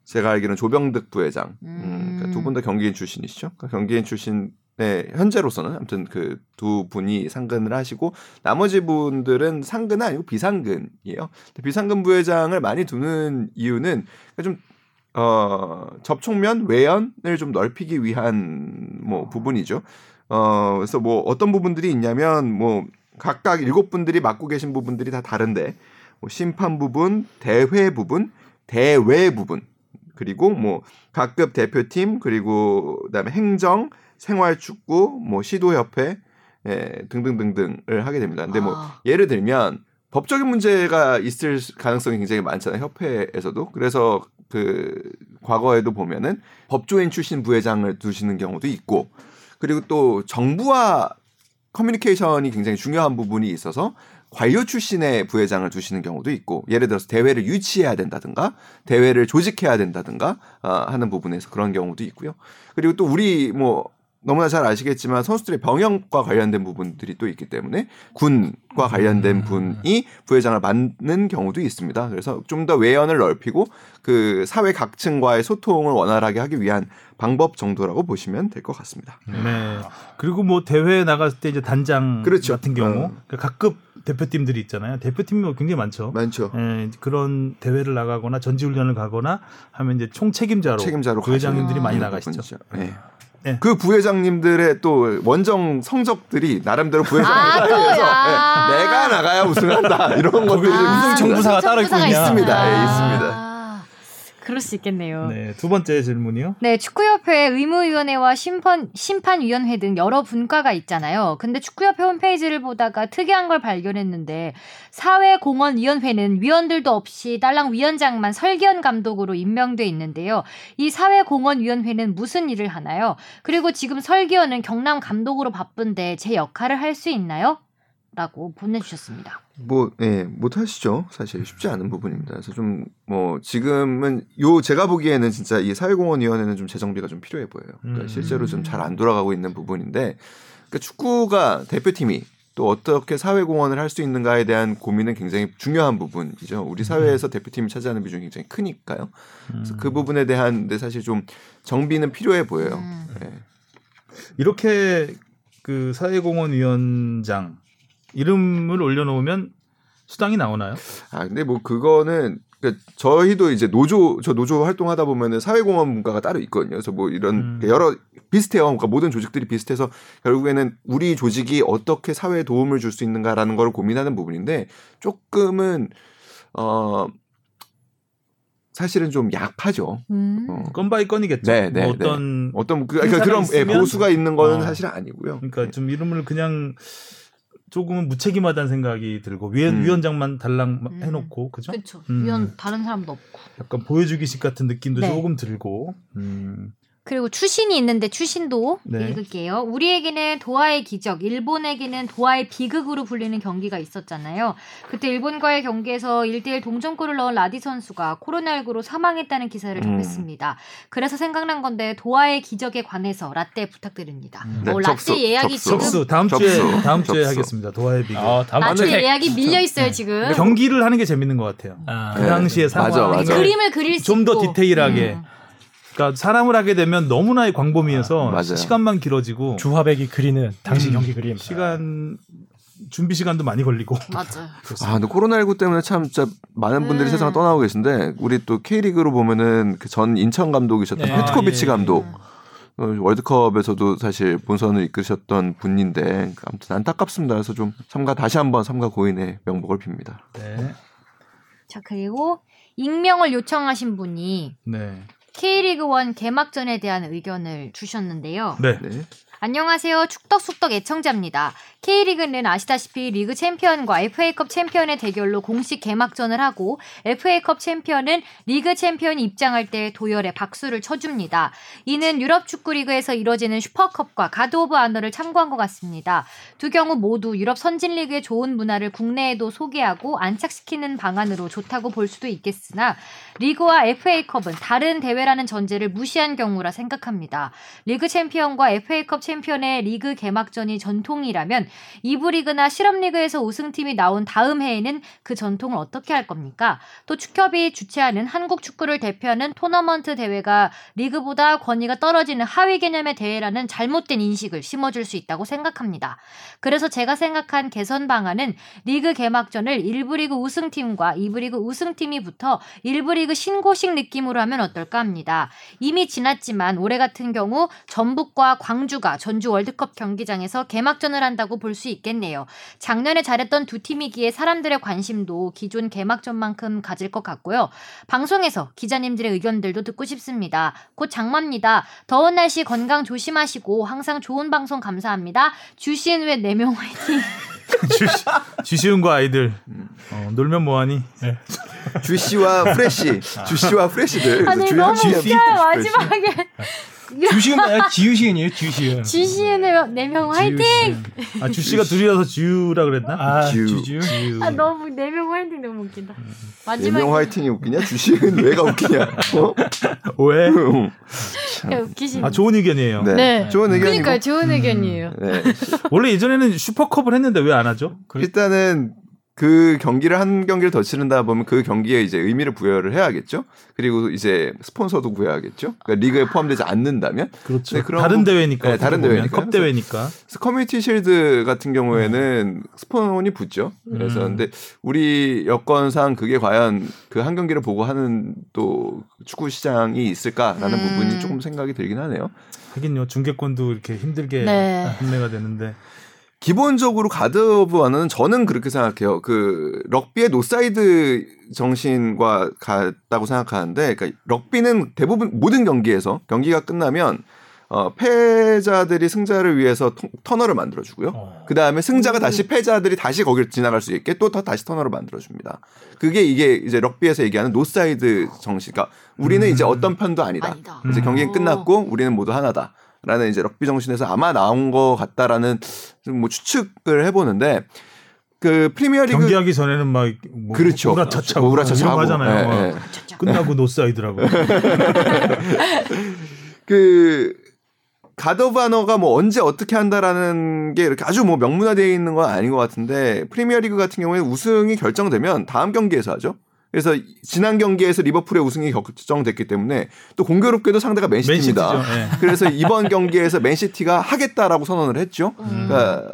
제가 알기로는 조병득 부회장. 음. 그러니까 음 그러니까 두분 다 경기인 출신이시죠. 그러니까 경기인 출신 네, 현재로서는 아무튼 그 두 분이 상근을 하시고 나머지 분들은 상근 아니고 비상근이에요. 비상근 부회장을 많이 두는 이유는 그러니까 좀 어, 접촉면 외연을 좀 넓히기 위한 뭐 아. 부분이죠. 어, 그래서 뭐 어떤 부분들이 있냐면 뭐 각각 일곱 분들이 맡고 계신 부분들이 다 다른데 뭐 심판 부분, 대회 부분, 대외 부분 그리고 뭐 각급 대표팀 그리고 그다음에 행정 생활축구, 뭐 시도협회 예, 등등등등을 하게 됩니다. 근데 뭐 아. 예를 들면 법적인 문제가 있을 가능성이 굉장히 많잖아요. 협회에서도. 그래서 그 과거에도 보면은 법조인 출신 부회장을 두시는 경우도 있고 그리고 또 정부와 커뮤니케이션이 굉장히 중요한 부분이 있어서 관료 출신의 부회장을 두시는 경우도 있고 예를 들어서 대회를 유치해야 된다든가 대회를 조직해야 된다든가 아, 하는 부분에서 그런 경우도 있고요. 그리고 또 우리 뭐 너무나 잘 아시겠지만 선수들의 병역과 관련된 부분들이 또 있기 때문에 군과 관련된 음. 분이 부회장을 맡는 경우도 있습니다. 그래서 좀 더 외연을 넓히고 그 사회 각층과의 소통을 원활하게 하기 위한 방법 정도라고 보시면 될 것 같습니다. 네.
그리고 뭐 대회에 나갔을 때 이제 단장 그렇죠. 같은 경우 음. 그러 그러니까 각급 대표팀들이 있잖아요. 대표팀이 뭐 굉장히 많죠.
많죠. 예,
그런 대회를 나가거나 전지훈련을 가거나 하면 이제 총 책임자로 책임자로 부회장님들이 많이 나가시죠.
네. 네. 네. 그 부회장님들의 또 원정 성적들이 나름대로 부회장에서 들 아, 네. 내가 나가야 우승한다 이런 것들이
우승 청부사가 따로 있습니다.
예, 있습니다. 아.
그럴 수 있겠네요. 네,
두 번째 질문이요.
네, 축구협회 의무위원회와 심판 심판위원회 등 여러 분과가 있잖아요. 근데 축구협회 홈페이지를 보다가 특이한 걸 발견했는데 사회공헌위원회는 위원들도 없이 딸랑 위원장만 설기현 감독으로 임명돼 있는데요. 이 사회공헌위원회는 무슨 일을 하나요? 그리고 지금 설기현은 경남 감독으로 바쁜데 제 역할을 할 수 있나요? 라고 보내주셨습니다.
뭐, 예, 못하시죠. 사실 쉽지 않은 부분입니다. 그래서 좀, 뭐, 지금은, 요, 제가 보기에는 진짜 이 사회공헌위원회는 좀 재정비가 좀 필요해 보여요. 그러니까 음. 실제로 좀 잘 안 돌아가고 있는 부분인데, 그러니까 축구가 대표팀이 또 어떻게 사회공헌을 할 수 있는가에 대한 고민은 굉장히 중요한 부분이죠. 우리 음. 사회에서 대표팀이 차지하는 비중이 굉장히 크니까요. 그래서 그 음. 부분에 대한, 근데 사실 좀 정비는 필요해 보여요. 음. 예.
이렇게 그 사회공헌위원장 이름을 올려놓으면 수당이 나오나요?
아 근데 뭐 그거는 그러니까 저희도 이제 노조 저 노조 활동하다 보면은 사회공헌 문과가 따로 있거든요. 그래서 뭐 이런 음. 여러 비슷해요. 그러니까 모든 조직들이 비슷해서 결국에는 우리 조직이 어떻게 사회에 도움을 줄 수 있는가라는 걸 고민하는 부분인데 조금은 어 사실은 좀 약하죠. 음.
어. 건 바이 건이겠죠.
네, 네, 뭐 어떤 네. 어떤 그, 러니까 그런 예, 보수가 있는 거는 어. 사실 아니고요.
그러니까 네. 좀 이름을 그냥 조금은 무책임하다는 생각이 들고 위원 음. 위원장만 달랑 음. 해놓고 그죠?
그렇죠. 위원 다른 사람도 없고.
약간 보여주기식 같은 느낌도 네. 조금 들고. 음.
그리고 추신이 있는데 추신도 네. 읽을게요. 우리에게는 도하의 기적, 일본에게는 도하의 비극으로 불리는 경기가 있었잖아요. 그때 일본과의 경기에서 1대1 동점골을 넣은 라디 선수가 코로나19로 사망했다는 기사를 음. 접했습니다. 음. 그래서 생각난 건데 도하의 기적에 관해서 라떼 부탁드립니다.
음. 뭐
네, 어, 라떼 접수, 예약이 접수. 지금 접수 다음
접수. 주에 다음 주에 하겠습니다. 도하의 비극. 아,
다음
주에
예약이 밀려 있어요 음. 지금.
경기를 하는 게 재밌는 것 같아요. 아, 그 당시의 상황. 맞아, 맞아. 네, 그림을 그릴 수 좀더 디테일하게. 음. 그러니까 사람을 하게 되면 너무나 광범위해서 아, 시간만 길어지고
주화백이 그리는 당시 음, 경기 그림
시간 준비 시간도 많이 걸리고
맞아요.
아, 근데 코로나19 때문에 참 진짜 많은 분들이 음. 세상을 떠나고 계신데 우리 또 K리그로 보면은 그전 인천 감독이셨던 네. 페트코비치 아, 예. 예. 감독 네. 어, 월드컵에서도 사실 본선을 이끄셨던 분인데 아무튼 안타깝습니다. 그래서 좀 참가 다시 한번 참가 고인의 명복을 빕니다. 네.
자 그리고 익명을 요청하신 분이
네.
K리그 1 개막전에 대한 의견을 주셨는데요.
네. 네.
안녕하세요. 축덕숙덕 애청자입니다. K리그는 아시다시피 리그 챔피언과 FA컵 챔피언의 대결로 공식 개막전을 하고 FA컵 챔피언은 리그 챔피언이 입장할 때 도열에 박수를 쳐줍니다. 이는 유럽 축구리그에서 이뤄지는 슈퍼컵과 가드 오브 아너를 참고한 것 같습니다. 두 경우 모두 유럽 선진리그의 좋은 문화를 국내에도 소개하고 안착시키는 방안으로 좋다고 볼 수도 있겠으나 리그와 FA컵은 다른 대회라는 전제를 무시한 경우라 생각합니다. 리그 챔피언과 FA컵 챔피언의 리그 개막전이 전통이라면 2부 리그나 실업리그에서 우승팀이 나온 다음 해에는 그 전통을 어떻게 할 겁니까? 또 축협이 주최하는 한국 축구를 대표하는 토너먼트 대회가 리그보다 권위가 떨어지는 하위 개념의 대회라는 잘못된 인식을 심어줄 수 있다고 생각합니다. 그래서 제가 생각한 개선 방안은 리그 개막전을 1부 리그 우승팀과 2부 리그 우승팀이 붙어 1부 리그 신고식 느낌으로 하면 어떨까 합니다. 이미 지났지만 올해 같은 경우 전북과 광주가 전주 월드컵 경기장에서 개막전을 한다고 볼 수 있겠네요. 작년에 잘했던 두 팀이기에 사람들의 관심도 기존 개막전만큼 가질 것 같고요. 방송에서 기자님들의 의견들도 듣고 싶습니다. 곧 장마입니다. 더운 날씨 건강 조심하시고 항상 좋은 방송 감사합니다. 주시은 외 4명 화이팅!
주시은과 아이들 어, 놀면 뭐하니? 네.
주시와 프레시, 주시와 프레시들.
아니 너무 웃겨요 마지막에. 네.
주시은 아니라 지우시은이에요지우시은
지유시은을 네명 화이팅!
아, 주씨가 둘이라서 지우라 그랬나? 아, 지우 아, 지유.
아, 너무 네 명 화이팅 너무 웃긴다.
마지막. 네명 화이팅이 웃기냐? 주씨은 왜가 웃기냐?
어? 왜? 야,
그러니까 웃기시
아, 좋은 의견이에요.
네. 네.
좋은 의견. 그러니까
좋은 음. 의견이에요.
음. 네.
원래 예전에는 슈퍼컵을 했는데 왜 안 하죠?
일단은 그 경기를 한 경기를 더 치른다 보면 그 경기에 이제 의미를 부여를 해야겠죠. 그리고 이제 스폰서도 구해야겠죠. 그러니까 리그에 포함되지 않는다면
그렇죠. 네, 다른 대회니까. 네, 다른 대회니까. 컵 대회니까.
그래서 커뮤니티 실드 같은 경우에는 스폰이 붙죠. 그래서 음. 근데 우리 여건상 그게 과연 그 한 경기를 보고 하는 또 축구 시장이 있을까라는 음. 부분이 조금 생각이 들긴 하네요.
하긴요. 중계권도 이렇게 힘들게 네. 판매가 되는데
기본적으로 가드 오브 와는 저는 그렇게 생각해요. 그 럭비의 노사이드 정신과 같다고 생각하는데, 그러니까 럭비는 대부분 모든 경기에서 경기가 끝나면 어, 패자들이 승자를 위해서 토, 터널을 만들어주고요. 어. 그 다음에 승자가 다시 음. 패자들이 다시 거길 지나갈 수 있게 또 다시 터널을 만들어줍니다. 그게 이게 이제 럭비에서 얘기하는 노사이드 정신. 그러니까 우리는 음. 이제 어떤 편도 아니다. 아니다. 이제 경기는 음. 끝났고 우리는 모두 하나다. 라는 이제 럭비 정신에서 아마 나온 것 같다라는 뭐 추측을 해보는데 그 프리미어리그
경기하기 전에는 막뭐 그렇죠. 우라차차고 우라차차고 하잖아요. 예, 예. 끝나고 노사이드라고.
그 가더바너가 뭐 언제 어떻게 한다라는 게 이렇게 아주 뭐 명문화되어 있는 건 아닌 것 같은데 프리미어리그 같은 경우에 우승이 결정되면 다음 경기에서 하죠. 그래서 지난 경기에서 리버풀의 우승이 결정됐기 때문에 또 공교롭게도 상대가 맨시티입니다. 네. 그래서 이번 경기에서 맨시티가 하겠다라고 선언을 했죠. 음. 그러니까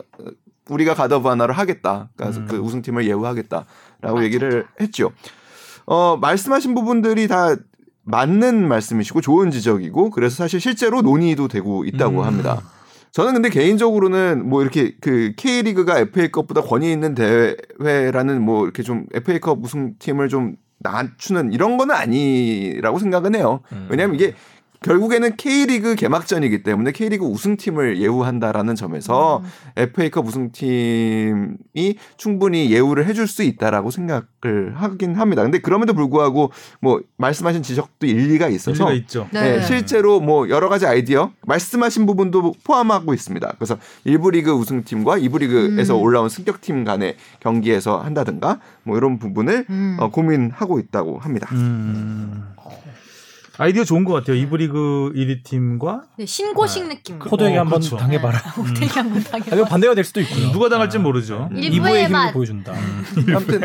우리가 가더하나를 하겠다. 그래서 그러니까 음. 그 우승팀을 예우하겠다라고 얘기를 했죠. 어, 말씀하신 부분들이 다 맞는 말씀이시고 좋은 지적이고 그래서 사실 실제로 논의도 되고 있다고 음. 합니다. 저는 근데 개인적으로는 뭐 이렇게 그 K리그가 FA컵보다 권위 있는 대회라는 뭐 이렇게 좀 FA컵 우승팀을 좀 낮추는 이런 거는 아니라고 생각은 해요. 음. 왜냐하면 이게 결국에는 K리그 개막전이기 때문에 K리그 우승팀을 예우한다라는 점에서 음. FA컵 우승팀이 충분히 예우를 해줄 수 있다라고 생각을 하긴 합니다. 근데 그럼에도 불구하고 뭐 말씀하신 지적도 일리가 있어서 일리가 네. 네. 실제로 뭐 여러 가지 아이디어 말씀하신 부분도 포함하고 있습니다. 그래서 1부 리그 우승팀과 2부 리그에서 음. 올라온 승격팀 간의 경기에서 한다든가 뭐 이런 부분을 음. 어, 고민하고 있다고 합니다. 음.
어. 아이디어 좋은 것 같아요. 이브리그 1위 팀과
네, 신고식 네. 느낌.
호동이 어, 한번 그렇죠. 당해봐라.
호동이 네. 한번 음. 당해. 아니
반대가 될 수도 있고요. 음, 누가 당할지 아, 모르죠. 네. 일부의 힘을 보여준다.
음. 아무튼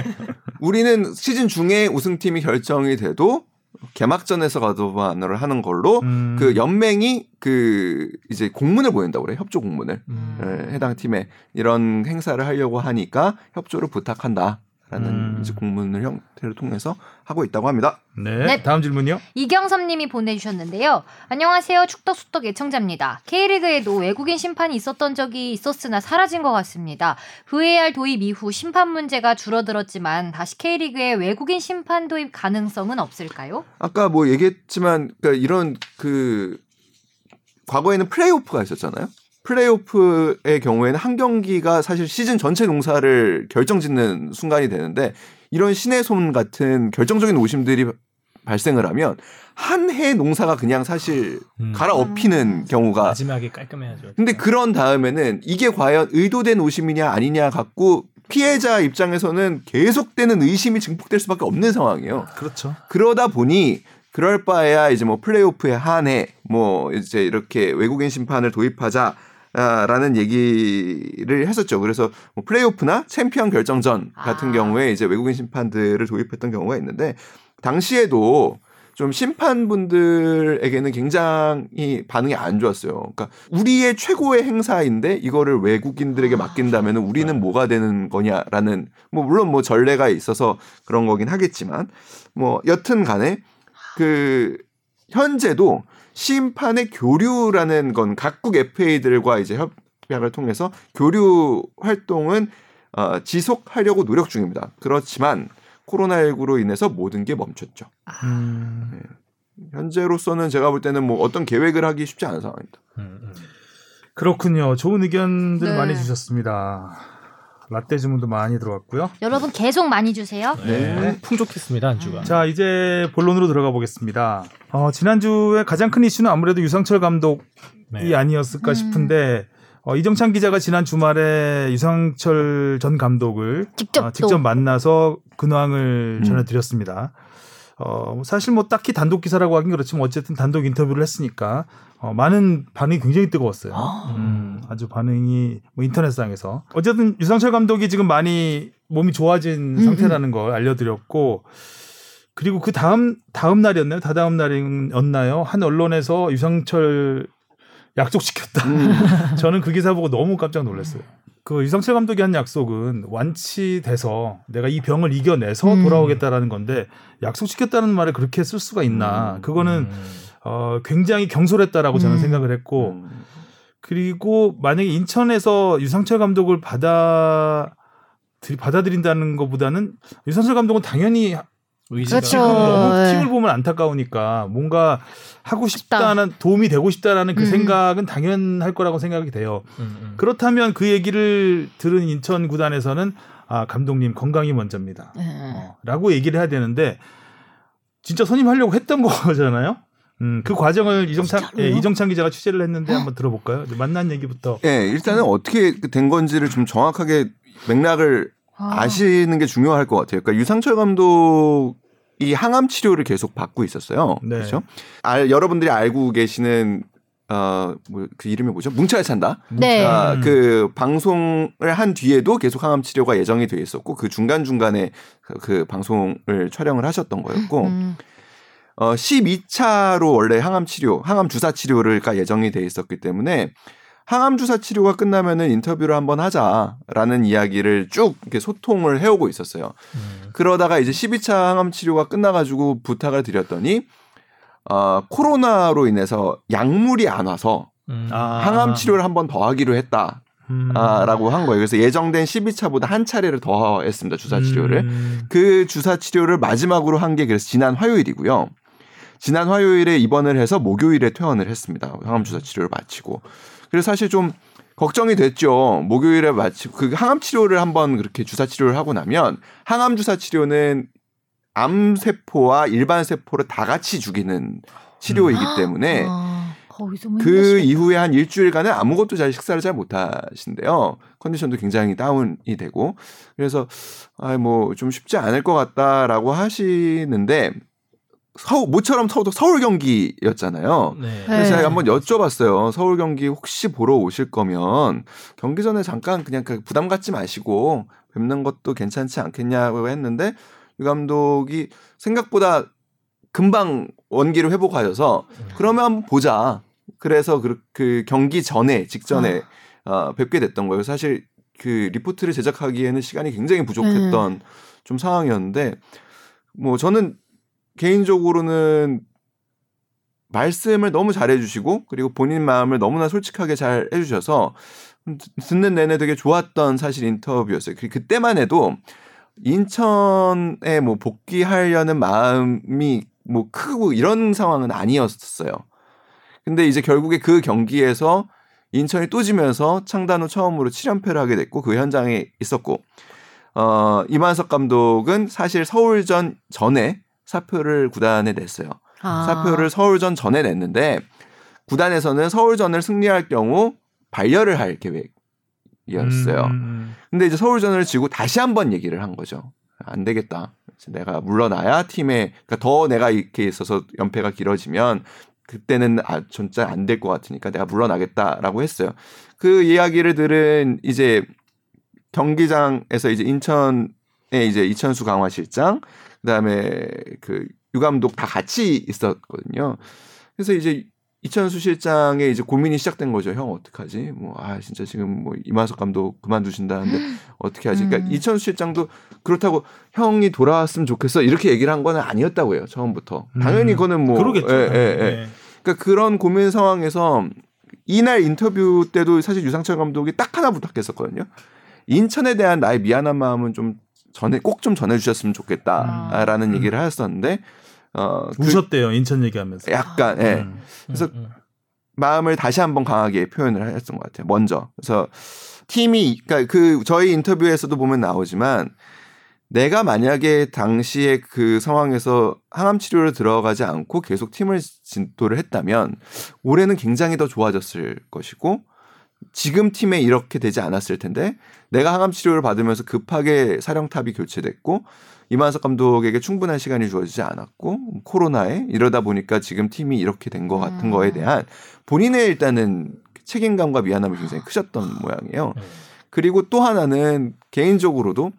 우리는 시즌 중에 우승팀이 결정이 돼도 개막전에서 가도바너를 하는 걸로 음. 그 연맹이 그 이제 공문을 보낸다고 그래 협조 공문을 음. 해당 팀에 이런 행사를 하려고 하니까 협조를 부탁한다 라는 음. 이제 공문을 형태를 통해서 하고 있다고 합니다.
네, 네. 다음 질문이요.
이경섭 님이 보내주셨는데요. 안녕하세요. 축덕수덕 예청자입니다. K리그에도 외국인 심판이 있었던 적이 있었으나 사라진 것 같습니다. VAR 도입 이후 심판 문제가 줄어들었지만 다시 K리그에 외국인 심판 도입 가능성은 없을까요?
아까 뭐 얘기했지만 그러니까 이런 그 과거에는 플레이오프가 있었잖아요. 플레이오프의 경우에는 한 경기가 사실 시즌 전체 농사를 결정짓는 순간이 되는데 이런 신의 손 같은 결정적인 오심들이 발생을 하면 한 해 농사가 그냥 사실 음. 갈아엎히는 음. 경우가
마지막에 깔끔해야죠.
근데 네. 그런 다음에는 이게 과연 의도된 오심이냐 아니냐 갖고 피해자 입장에서는 계속되는 의심이 증폭될 수밖에 없는 상황이에요.
그렇죠.
그러다 보니 그럴 바에야 이제 뭐 플레이오프의 한 해 뭐 이제 이렇게 외국인 심판을 도입하자 라는 얘기를 했었죠. 그래서 뭐 플레이오프나 챔피언 결정전 같은 아. 경우에 이제 외국인 심판들을 도입했던 경우가 있는데 당시에도 좀 심판분들에게는 굉장히 반응이 안 좋았어요. 그러니까 우리의 최고의 행사인데 이거를 외국인들에게 아. 맡긴다면 우리는 네. 뭐가 되는 거냐라는 뭐 물론 뭐 전례가 있어서 그런 거긴 하겠지만 뭐 여튼 간에 그 현재도 심판의 교류라는 건 각국 FA들과 이제 협약을 통해서 교류 활동은 어, 지속하려고 노력 중입니다. 그렇지만 코로나19로 인해서 모든 게 멈췄죠.
음.
현재로서는 제가 볼 때는 뭐 어떤 계획을 하기 쉽지 않은 상황입니다. 음, 음.
그렇군요. 좋은 의견들 네. 많이 주셨습니다. 라떼 주문도 많이 들어왔고요.
여러분 계속 많이 주세요. 네.
네. 음, 풍족했습니다 안주가. 자 이제 본론으로 들어가 보겠습니다. 어, 지난주에 가장 큰 이슈는 아무래도 유상철 감독이 네. 아니었을까 음. 싶은데 어, 이정찬 기자가 지난 주말에 유상철 전 감독을 직접, 어, 직접 만나서 근황을 음. 전해드렸습니다. 어, 사실 뭐 딱히 단독 기사라고 하긴 그렇지만 어쨌든 단독 인터뷰를 했으니까 어, 많은 반응이 굉장히 뜨거웠어요. 아. 음, 아주 반응이 뭐 인터넷상에서 어쨌든 유상철 감독이 지금 많이 몸이 좋아진 음음. 음. 상태라는 걸 알려드렸고 그리고 그 다음 다음 날이었나요? 다다음 날이었나요? 한 언론에서 유상철 약속시켰다. 음. 저는 그 기사 보고 너무 깜짝 놀랐어요. 그 유상철 감독이 한 약속은 완치돼서 내가 이 병을 이겨내서 음. 돌아오겠다라는 건데 약속시켰다는 말을 그렇게 쓸 수가 있나? 음. 그거는 음. 어, 굉장히 경솔했다라고 저는 음. 생각을 했고 음. 그리고 만약에 인천에서 유상철 감독을 받아 들, 받아들인다는 것보다는 유상철 감독은 당연히 의지가 그렇죠. 너무 팀을 뭐 네. 보면 안타까우니까 뭔가 하고 싶다는 싶다. 도움이 되고 싶다라는 그 음. 생각은 당연할 거라고 생각이 돼요. 음, 음. 음. 그렇다면 그 얘기를 들은 인천 구단에서는 아 감독님 건강이 먼저입니다. 네. 어, 라고 얘기를 해야 되는데 진짜 선임하려고 했던 거잖아요. 음, 그 과정을 이정찬 예, 이정찬 기자가 취재를 했는데 어? 한번 들어볼까요? 만난 얘기부터.
예, 일단은 어떻게 된 건지를 좀 정확하게 맥락을 아. 시는게 중요할 것 같아요. 그러니까 유상철 감독 이 항암 치료를 계속 받고 있었어요. 네. 그렇죠? 알, 여러분들이 알고 계시는 어뭐그 이름이 뭐죠? 뭉쳐야 산다.
네. 아,
그 방송을 한 뒤에도 계속 항암 치료가 예정이 돼 있었고 그 중간 중간에 그, 그, 방송을 촬영을 하셨던 거였고 음. 음. 어 12차로 원래 항암 치료, 항암 주사 치료를가 예정이 돼 있었기 때문에 항암 주사 치료가 끝나면은 인터뷰를 한번 하자라는 이야기를 쭉 이렇게 소통을 해오고 있었어요. 음. 그러다가 이제 12차 항암 치료가 끝나가지고 부탁을 드렸더니 어, 코로나로 인해서 약물이 안 와서 음. 아. 항암 치료를 한번 더 하기로 했다. 음. 아, 라고 한 거예요. 그래서 예정된 12차보다 한 차례를 더 했습니다. 주사 치료를. 음. 그 주사 치료를 마지막으로 한 게 그래서 지난 화요일이고요. 지난 화요일에 입원을 해서 목요일에 퇴원을 했습니다. 항암 주사 치료를 마치고. 그래서 사실 좀 걱정이 됐죠. 목요일에 마치 그 항암 치료를 한번 그렇게 주사 치료를 하고 나면 항암 주사 치료는 암 세포와 일반 세포를 다 같이 죽이는 치료이기 아, 때문에 아,
그
이후에 한 일주일간은 아무것도 잘 식사를 잘 못 하신데요 컨디션도 굉장히 다운이 되고 그래서 아뭐 좀 쉽지 않을 것 같다라고 하시는데 서울 모처럼 서울, 서울 경기였잖아요. 네. 그래서 제가 네. 한번 여쭤봤어요. 서울 경기 혹시 보러 오실 거면 경기 전에 잠깐 그냥 그 부담 갖지 마시고 뵙는 것도 괜찮지 않겠냐고 했는데 유 감독이 생각보다 금방 원기를 회복하셔서 네. 그러면 한번 보자. 그래서 그, 그 경기 전에 직전에 어. 어, 뵙게 됐던 거예요. 사실 그 리포트를 제작하기에는 시간이 굉장히 부족했던 음. 좀 상황이었는데 뭐 저는 개인적으로는 말씀을 너무 잘해주시고 그리고 본인 마음을 너무나 솔직하게 잘 해주셔서 듣는 내내 되게 좋았던 사실 인터뷰였어요. 그, 그때만 리고그 해도 인천에 뭐 복귀하려는 마음이 뭐 크고 이런 상황은 아니었어요. 근데 이제 결국에 그 경기에서 인천이 또 지면서 창단 후 처음으로 7연패를 하게 됐고 그 현장에 있었고 어 이만석 감독은 사실 서울전 전에 사표를 구단에 냈어요. 아. 사표를 서울전 전에 냈는데 구단에서는 서울전을 승리할 경우 반려를 할 계획이었어요. 음. 음, 음. 근데 이제 서울전을 지고 다시 한 번 얘기를 한 거죠. 안 되겠다. 내가 물러나야 팀에 그러니까 더 내가 이렇게 있어서 연패가 길어지면 그때는 아 진짜 안될 것 같으니까 내가 물러나겠다라고 했어요. 그 이야기를 들은 이제 경기장에서 이제 인천에 이제 이천수 강화실장 그다음에 그 유감독 다 같이 있었거든요. 그래서 이제 이천수 실장의 이제 고민이 시작된 거죠. 형 어떡하지? 뭐 아 진짜 지금 뭐 이만석 감독 그만두신다는데 어떻게 하지? 그러니까 음. 이천수 실장도 그렇다고 형이 돌아왔으면 좋겠어 이렇게 얘기를 한 거는 아니었다고 해요 처음부터. 당연히 음. 그거는 뭐 그러겠죠. 예, 예, 예. 네. 그러니까 그런 고민 상황에서 이날 인터뷰 때도 사실 유상철 감독이 딱 하나 부탁했었거든요. 인천에 대한 나의 미안한 마음은 좀 전에 꼭 좀 전해주셨으면 좋겠다라는 아. 얘기를 하셨었는데 어,
그 우셨대요 인천 얘기하면서
약간 예. 음. 그래서 음, 음. 마음을 다시 한번 강하게 표현을 하셨던 것 같아요. 먼저 그래서 팀이 그러니까 그 저희 인터뷰에서도 보면 나오지만 내가 만약에 당시에 그 상황에서 항암 치료를 들어가지 않고 계속 팀을 진도를 했다면 올해는 굉장히 더 좋아졌을 것이고 지금 팀에 이렇게 되지 않았을 텐데 내가 항암 치료를 받으면서 급하게 사령탑이 교체됐고 이만석 감독에게 충분한 시간이 주어지지 않았고 코로나에 이러다 보니까 지금 팀이 이렇게 된 것 같은 음. 거에 대한 본인의 일단은 책임감과 미안함이 굉장히 크셨던 아. 모양이에요. 네. 그리고 또 하나는 개인적으로도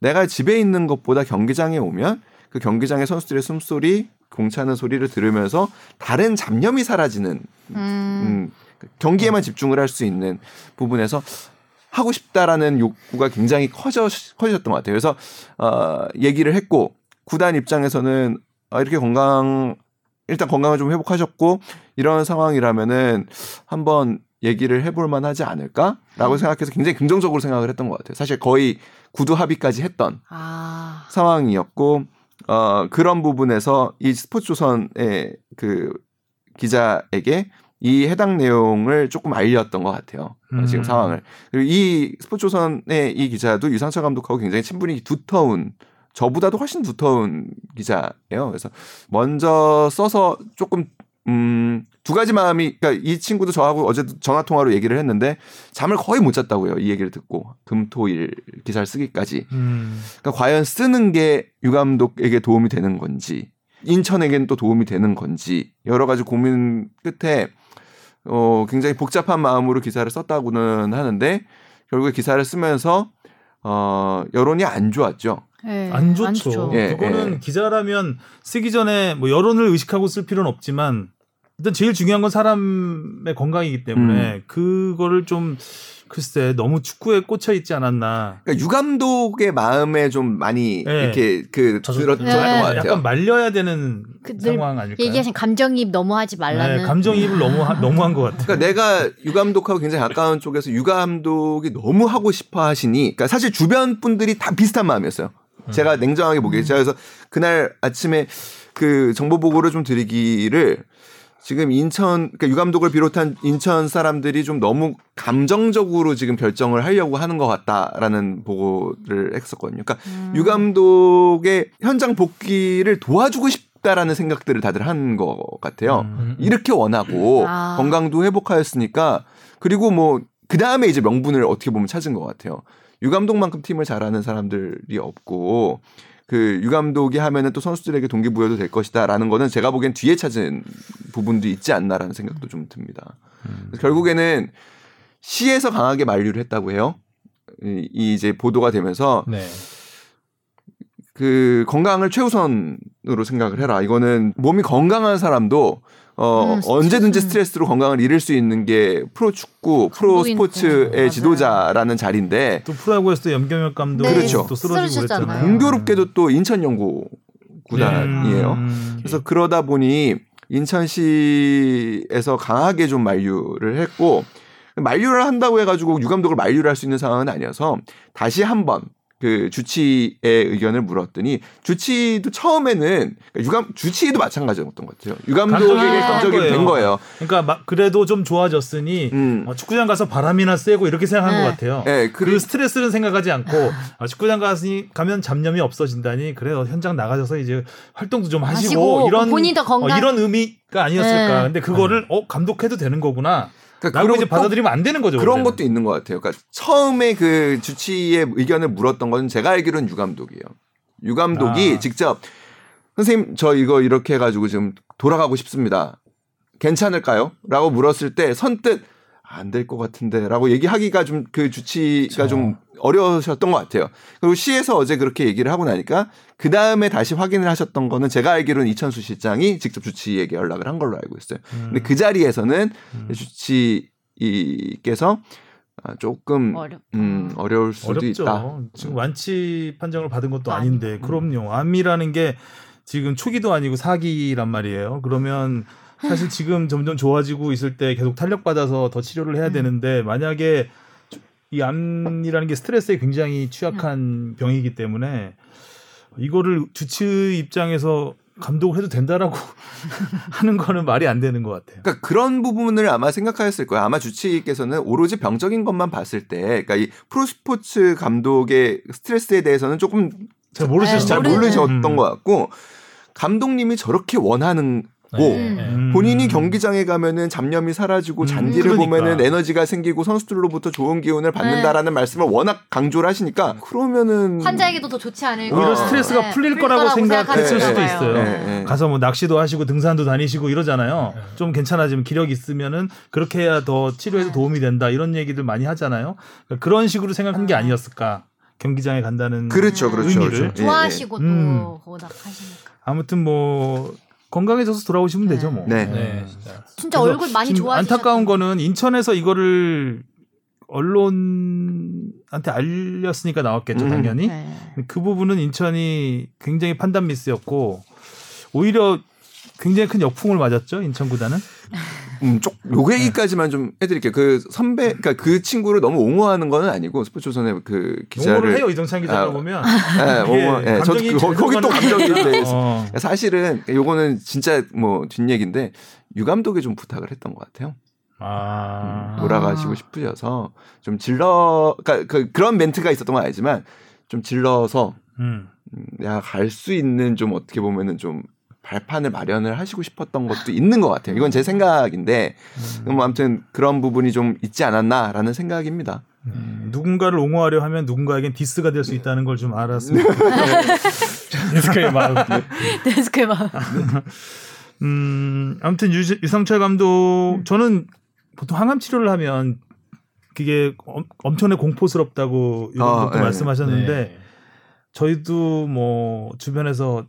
내가 집에 있는 것보다 경기장에 오면 그 경기장의 선수들의 숨소리, 공차는 소리를 들으면서 다른 잡념이 사라지는 음.
음,
그 경기에만 집중을 할 수 있는 부분에서 하고 싶다라는 욕구가 굉장히 커져 커졌던 것 같아요. 그래서 어, 얘기를 했고 구단 입장에서는 아, 이렇게 건강 일단 건강을 좀 회복하셨고 이런 상황이라면은 한번 얘기를 해볼 만하지 않을까라고 음. 생각해서 굉장히 긍정적으로 생각을 했던 것 같아요. 사실 거의 구두 합의까지 했던 아. 상황이었고 어, 그런 부분에서 이 스포츠조선의 그 기자에게 이 해당 내용을 조금 알렸던 것 같아요. 음. 지금 상황을. 그리고 이 스포츠조선의 이 기자도 유상철 감독하고 굉장히 친분이 두터운 저보다도 훨씬 두터운 기자예요. 그래서 먼저 써서 조금 음, 두 가지 마음이, 그니까 이 친구도 저하고 어제 전화통화로 얘기를 했는데 잠을 거의 못 잤다고요. 이 얘기를 듣고. 금, 토, 일 기사를 쓰기까지. 음. 그니까 과연 쓰는 게 유 감독에게 도움이 되는 건지, 인천에겐 또 도움이 되는 건지, 여러 가지 고민 끝에 어, 굉장히 복잡한 마음으로 기사를 썼다고는 하는데 결국에 기사를 쓰면서 어, 여론이 안 좋았죠.
네,
안 좋죠. 안 좋죠. 예, 그거는 예. 기자라면 쓰기 전에 뭐 여론을 의식하고 쓸 필요는 없지만 일단 제일 중요한 건 사람의 건강이기 때문에 음. 그거를 좀 글쎄 너무 축구에 꽂혀 있지 않았나.
그러니까 유감독의 마음에 좀 많이 네. 이렇게 그 들었던 그렇죠. 네. 것
같아요. 약간 말려야 되는 그 상황 아닐까
얘기하신 감정이입 너무 하지
말라는.
네,
감정입을 너무 하, 너무
한것같아 그러니까 내가 유감독하고 굉장히 가까운 쪽에서 유감독이 너무 하고 싶어 하시니, 그러니까 사실 주변 분들이 다 비슷한 마음이었어요. 음. 제가 냉정하게 보기에 음. 제 그래서 그날 아침에 그 정보 보고를 좀 드리기를 지금 인천 그러니까 유감독을 비롯한 인천 사람들이 좀 너무 감정적으로 지금 결정을 하려고 하는 것 같다라는 보고를 했었거든요. 그러니까 음. 유감독의 현장 복귀를 도와주고 싶다라는 생각들을 다들 한 것 같아요. 음. 이렇게 원하고 아. 건강도 회복하였으니까 그리고 뭐그 다음에 이제 명분을 어떻게 보면 찾은 것 같아요. 유 감독만큼 팀을 잘하는 사람들이 없고 그유 감독이 하면은 또 선수들에게 동기부여도 될 것이다라는 거는 제가 보기엔 뒤에 찾은 부분도 있지 않나라는 생각도 좀 듭니다. 음. 결국에는 시에서 강하게 만류를 했다고 해요. 이, 이제 보도가 되면서
네.
그 건강을 최우선으로 생각을 해라. 이거는 몸이 건강한 사람도 어, 음, 어, 언제든지 스트레스로 건강을 잃을 수 있는 게 프로 축구, 프로 스포츠의 맞아요. 지도자라는 자리인데
또 프로야구에서 또 염경엽 감독 네. 그렇죠. 또 쓰러지고 그랬잖아요.
공교롭게도 또 인천 연구 구단이에요. 음. 그래서 그러다 보니 인천시에서 강하게 좀 만류를 했고 만류를 한다고 해가지고 유감독을 만류를 할 수 있는 상황은 아니어서 다시 한번 그 주치의 의견을 물었더니 주치도 처음에는 그러니까 유감 주치도 마찬가지였던 것 같아요. 유감독에게 감정이 된
거예요. 그러니까
막
그래도 좀 좋아졌으니 음. 어, 축구장 가서 바람이나 쐬고 이렇게 생각한 네. 것 같아요. 네, 그리... 그 스트레스는 생각하지 않고 어, 축구장 가서 가면 잡념이 없어진다니 그래요 현장 나가셔서 이제 활동도 좀 하시고, 하시고 이런 본인 더 건강 어, 이런 의미가 아니었을까. 네. 근데 그거를 어 감독해도 되는 거구나.
그러니까
그런 이제 받아들이면 안 되는 거죠.
그런 원래는. 것도 있는 것 같아요. 그러니까 처음에 그 주치의 의견을 물었던 건 제가 알기로는 유 감독이에요. 유 감독이 아. 직접 선생님 저 이거 이렇게 해가지고 지금 돌아가고 싶습니다. 괜찮을까요? 라고 물었을 때 선뜻 안 될 것 같은데 라고 얘기하기가 좀 그 주치가 그렇죠. 좀 어려우셨던 것 같아요. 그리고 시에서 어제 그렇게 얘기를 하고 나니까 그 다음에 다시 확인을 하셨던 거는 제가 알기로는 이천수 실장이 직접 주치에게 연락을 한 걸로 알고 있어요. 음. 근데 그 자리에서는 음. 주치께서 아, 조금 어렵... 음, 어려울 수도
어렵죠.
있다.
지금 완치 판정을 받은 것도 아니. 아닌데 그럼요. 암이라는 게 지금 초기도 아니고 사기란 말이에요. 그러면 사실 지금 점점 좋아지고 있을 때 계속 탄력 받아서 더 치료를 해야 음. 되는데 만약에 이 암이라는 게 스트레스에 굉장히 취약한 음. 병이기 때문에 이거를 주치 입장에서 감독을 해도 된다라고 하는 거는 말이 안 되는 것
같아요. 그러니까 그런 부분을 아마 생각하였을 거예요. 아마 주치의께서는 오로지 병적인 것만 봤을 때, 그러니까 이 프로스포츠 감독의 스트레스에 대해서는 조금
잘 모르셨 잘 네, 모르셨던 음. 것 같고
감독님이 저렇게 원하는 고 음. 네. 음. 본인이 경기장에 가면은 잡념이 사라지고 음. 잔디를 그러니까. 보면은 에너지가 생기고 선수들로부터 좋은 기운을 받는다라는 네. 말씀을 워낙 강조를 하시니까 음. 그러면은
환자에게도 더 좋지 않을까
오히려 어. 스트레스가 네. 풀릴, 풀릴 거라고 생각했을 수도 있어요. 네, 네, 네. 가서 뭐 낚시도 하시고 등산도 다니시고 이러잖아요. 좀 괜찮아지면 기력 있으면은 그렇게 해야 더 치료에도 도움이 된다 이런 얘기들 많이 하잖아요. 그러니까 그런 식으로 생각한 게 아니었을까. 경기장에 간다는 그렇죠,
그렇죠, 의미를
그렇죠.
좋아하시고 예, 예. 또 음. 워낙 하시니까
아무튼 뭐 건강해져서 돌아오시면 네. 되죠 뭐.
네.
네.
네
진짜, 진짜 얼굴 많이 좋아지셨
안타까운 거는 인천에서 이거를 언론한테 알렸으니까 나왔겠죠 음. 당연히. 네. 그 부분은 인천이 굉장히 판단 미스였고 오히려 굉장히 큰 역풍을 맞았죠 인천 구단은.
음, 쪽, 요 네. 얘기까지만 좀 해드릴게요. 그 선배, 그니까그 친구를 너무 옹호하는 건 아니고 스포츠조선의 그 기자를
옹호를 해요 이정찬 기자를 아, 보면. 아,
네, 옹호. 네, 저도 그, 거기 또 감정이 어. 그러니까 사실은 요거는 진짜 뭐 뒷얘기인데 유 감독이 좀 부탁을 했던 것 같아요.
아. 음,
돌아가시고 싶으셔서 좀 질러, 그러니까 그, 그런 멘트가 있었던 건 아니지만 좀 질러서
음. 음
내가 갈수 있는 좀 어떻게 보면은 좀 발판을 마련을 하시고 싶었던 것도 있는 것 같아요. 이건 제 생각인데, 음. 뭐 아무튼 그런 부분이 좀 있지 않았나라는 생각입니다.
음, 누군가를 옹호하려 하면 누군가에겐 디스가 될 수 있다는 걸 좀 알았습니다. 네. 네.
데스크의 마음. 데스크의
마음. 음, 아무튼 유, 유상철 감독, 저는 보통 항암 치료를 하면 그게 엄, 엄청나게 공포스럽다고 이런 어, 것도 네. 말씀하셨는데, 네. 저희도 뭐 주변에서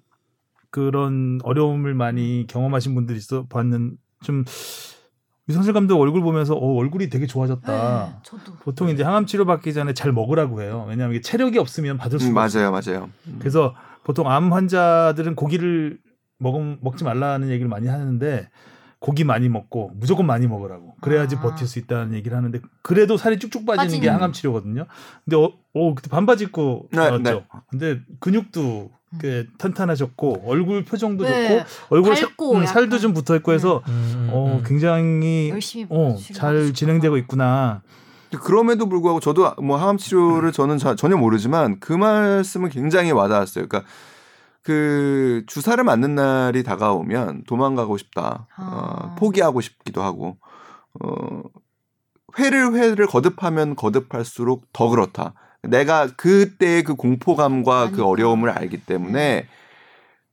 그런 어려움을 많이 경험하신 분들이 있어 봤는 좀유성실 감독 얼굴 보면서 어, 얼굴이 되게 좋아졌다.
네,
보통 이제 항암 치료 받기 전에 잘 먹으라고 해요. 왜냐하면 이게 체력이 없으면 받을 수가 음,
맞아요, 맞아요.
음. 그래서 보통 암 환자들은 고기를 먹음 먹지 말라는 얘기를 많이 하는데 고기 많이 먹고 무조건 많이 먹으라고 그래야지 아. 버틸 수 있다는 얘기를 하는데 그래도 살이 쭉쭉 빠지는 빠지게 항암 치료거든요. 근데 어, 어 그때 반바지 입고 나왔죠. 네, 네. 근데 근육도 음. 그 탄탄해졌고 얼굴 표정도 네. 좋고 얼굴 밝고, 살, 음, 도좀 붙어 있고 해서 네. 음, 음, 어 음. 굉장히 어, 잘 진행되고 있구나.
그럼에도 불구하고 저도 뭐 항암 치료를 네. 저는 자, 전혀 모르지만 그 말씀은 굉장히 와닿았어요. 그러니까 그 주사를 맞는 날이 다가오면 도망가고 싶다, 아. 어, 포기하고 싶기도 하고 어, 회를 회를 거듭하면 거듭할수록 더 그렇다. 내가 그때의 그 공포감과 아니. 그 어려움을 알기 때문에 네.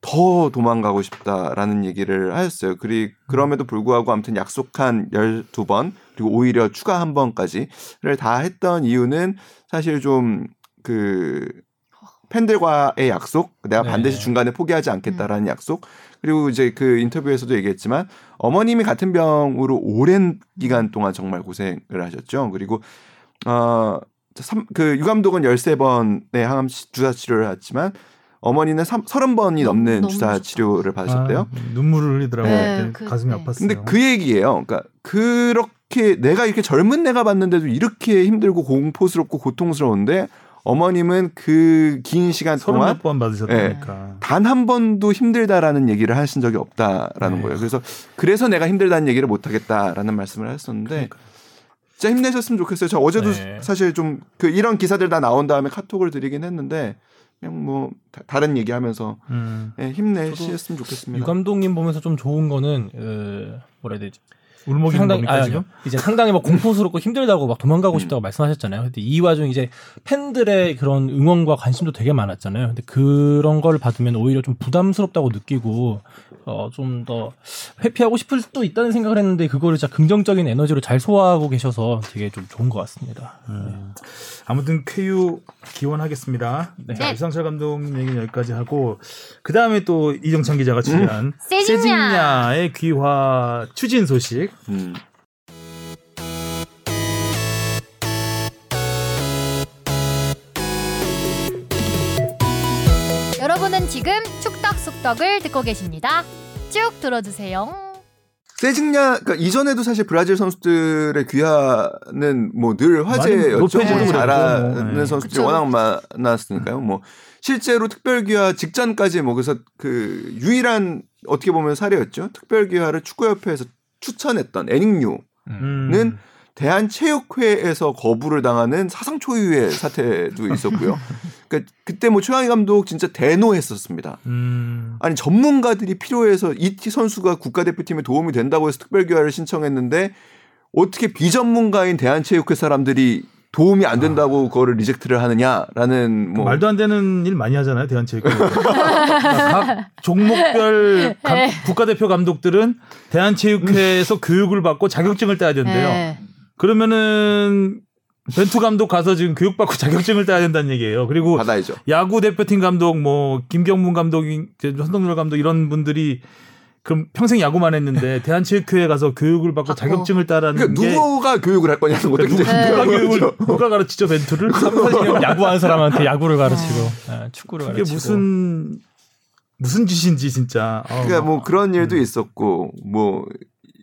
더 도망가고 싶다라는 얘기를 하였어요. 그리 그럼에도 불구하고 아무튼 약속한 12번 그리고 오히려 추가 한 번까지를 다 했던 이유는 사실 좀 그 팬들과의 약속, 내가 네. 반드시 중간에 포기하지 않겠다라는 음. 약속, 그리고 이제 그 인터뷰에서도 얘기했지만 어머님이 같은 병으로 오랜 기간 동안 정말 고생을 하셨죠. 그리고 어그 유감독은 13번의 항암 주사 치료를 했지만 어머니는 3, 30번이 넘는 너무 주사 치료를 받으셨대요.
아, 눈물을 흘리더라고요. 네, 그, 가슴이 네. 아팠어요.
근데 그 얘기예요. 그러니까 그렇게 내가 이렇게 젊은 내가 봤는데도 이렇게 힘들고 공포스럽고 고통스러운데 어머님은 그 긴 시간 동안
번 받으셨다니까 네, 단한
번도 힘들다라는 얘기를 하신 적이 없다라는 네. 거예요. 그래서 그래서 내가 힘들다는 얘기를 못 하겠다라는 말씀을 하셨었는데 그러니까. 진짜 힘내셨으면 좋겠어요. 저 어제도 네. 사실 좀 그 이런 기사들 다 나온 다음에 카톡을 드리긴 했는데 그냥 뭐 다, 른 얘기하면서 음. 네, 힘내셨으면 좋겠습니다.
유 감독님 보면서 좀 좋은 거는 어, 뭐라 해야 되지?
울먹이 상당히 겁니까, 아, 지금?
이제 상당히 막 공포스럽고 힘들다고 막 도망가고 싶다고 음. 말씀하셨잖아요. 근데 이 와중 이제 팬들의 그런 응원과 관심도 되게 많았잖아요. 근데 그런 걸 받으면 오히려 좀 부담스럽다고 느끼고 어, 좀 더 회피하고 싶을 수도 있다는 생각을 했는데 그거를 진짜 긍정적인 에너지로 잘 소화하고 계셔서 되게 좀 좋은 것 같습니다. 음.
네. 아무튼 KU 기원하겠습니다. 네. 자, 유상철 감독님 얘기는 여기까지 하고 그 다음에 또 이정찬 기자가 취재한 음. 세징야의 귀화 추진 소식 음.
여러분은 지금 축덕속덕을 듣고 계십니다. 쭉 들어주세요.
세징야 그러니까 이전에도 사실 브라질 선수들의 귀하는 뭐 늘 화제였죠. 뭐 잘하는 네. 선수들이 그쵸. 워낙 많았으니까요. 뭐 실제로 특별 귀하 직전까지 뭐 그래서 그 유일한 어떻게 보면 사례였죠. 특별 귀하를 축구협회에서 추천했던 애닝류는 음. 대한체육회에서 거부를 당하는 사상 초유의 사태도 있었고요. 그러니까 그때 뭐 최강희 감독 진짜 대노했었습니다. 음. 아니 전문가들이 필요해서 이티 선수가 국가대표팀에 도움이 된다고 해서 특별교화를 신청했는데 어떻게 비전문가인 대한체육회 사람들이 도움이 안 된다고 아. 그거를 리젝트를 하느냐라는
뭐 그 말도 안 되는 일 많이 하잖아요 대한체육회 각 종목별 감, 네. 국가대표 감독들은 대한체육회에서 교육을 받고 자격증을 따야 된대요 에이. 네. 그러면은 벤투 감독 가서 지금 교육받고 자격증을 따야 된다는 얘기예요 그리고
받아야죠.
야구 대표팀 감독 뭐 김경문 감독 이 그 선동열 감독 이런 분들이 그럼 평생 야구만 했는데 대한체육회에 가서 교육을 받고 아, 자격증을 어. 따라는
그러니까 게 누가 교육을 할 거냐는 것도 굉장히
네. 누가 교육을 누가 가르치죠 벤투를
아. 야구하는 사람한테 야구를 가르치고 네.
축구를 그게 가르치고 무슨 무슨 짓인지 진짜
어. 그러니까 뭐 그런 일도 음. 있었고 뭐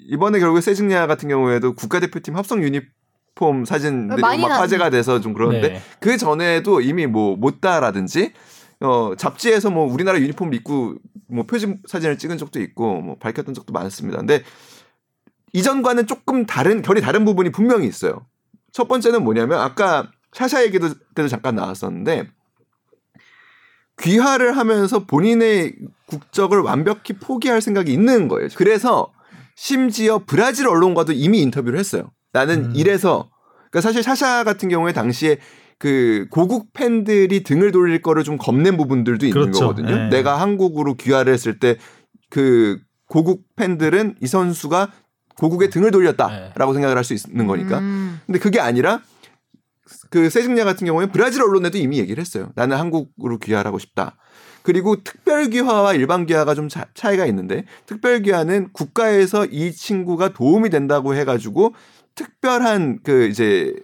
이번에 결국에 세징야 같은 경우에도 국가대표팀 합성 유니폼 사진들이 막 화제가 돼서 좀 그런데 네. 그 전에도 이미 뭐 못다라든지 어, 잡지에서 뭐 우리나라 유니폼 입고 뭐 표지 사진을 찍은 적도 있고 뭐 밝혔던 적도 많습니다. 근데 이전과는 조금 다른 결이 다른 부분이 분명히 있어요. 첫 번째는 뭐냐면 아까 샤샤 얘기도 때도 잠깐 나왔었는데 귀화를 하면서 본인의 국적을 완벽히 포기할 생각이 있는 거예요. 그래서 심지어 브라질 언론과도 이미 인터뷰를 했어요. 나는 음. 이래서 그러니까 사실 샤샤 같은 경우에 당시에 그 고국 팬들이 등을 돌릴 거를 좀 겁낸 부분들도 있는 그렇죠. 거거든요. 네. 내가 한국으로 귀화를 했을 때 그 고국 팬들은 이 선수가 고국에 등을 돌렸다라고 네. 생각을 할 수 있는 거니까. 음. 근데 그게 아니라 그 세징야 같은 경우에 브라질 언론에도 이미 얘기를 했어요. 나는 한국으로 귀화하고 싶다. 그리고 특별 귀화와 일반 귀화가 좀 차, 차이가 있는데 특별 귀화는 국가에서 이 친구가 도움이 된다고 해가지고 특별한 그 이제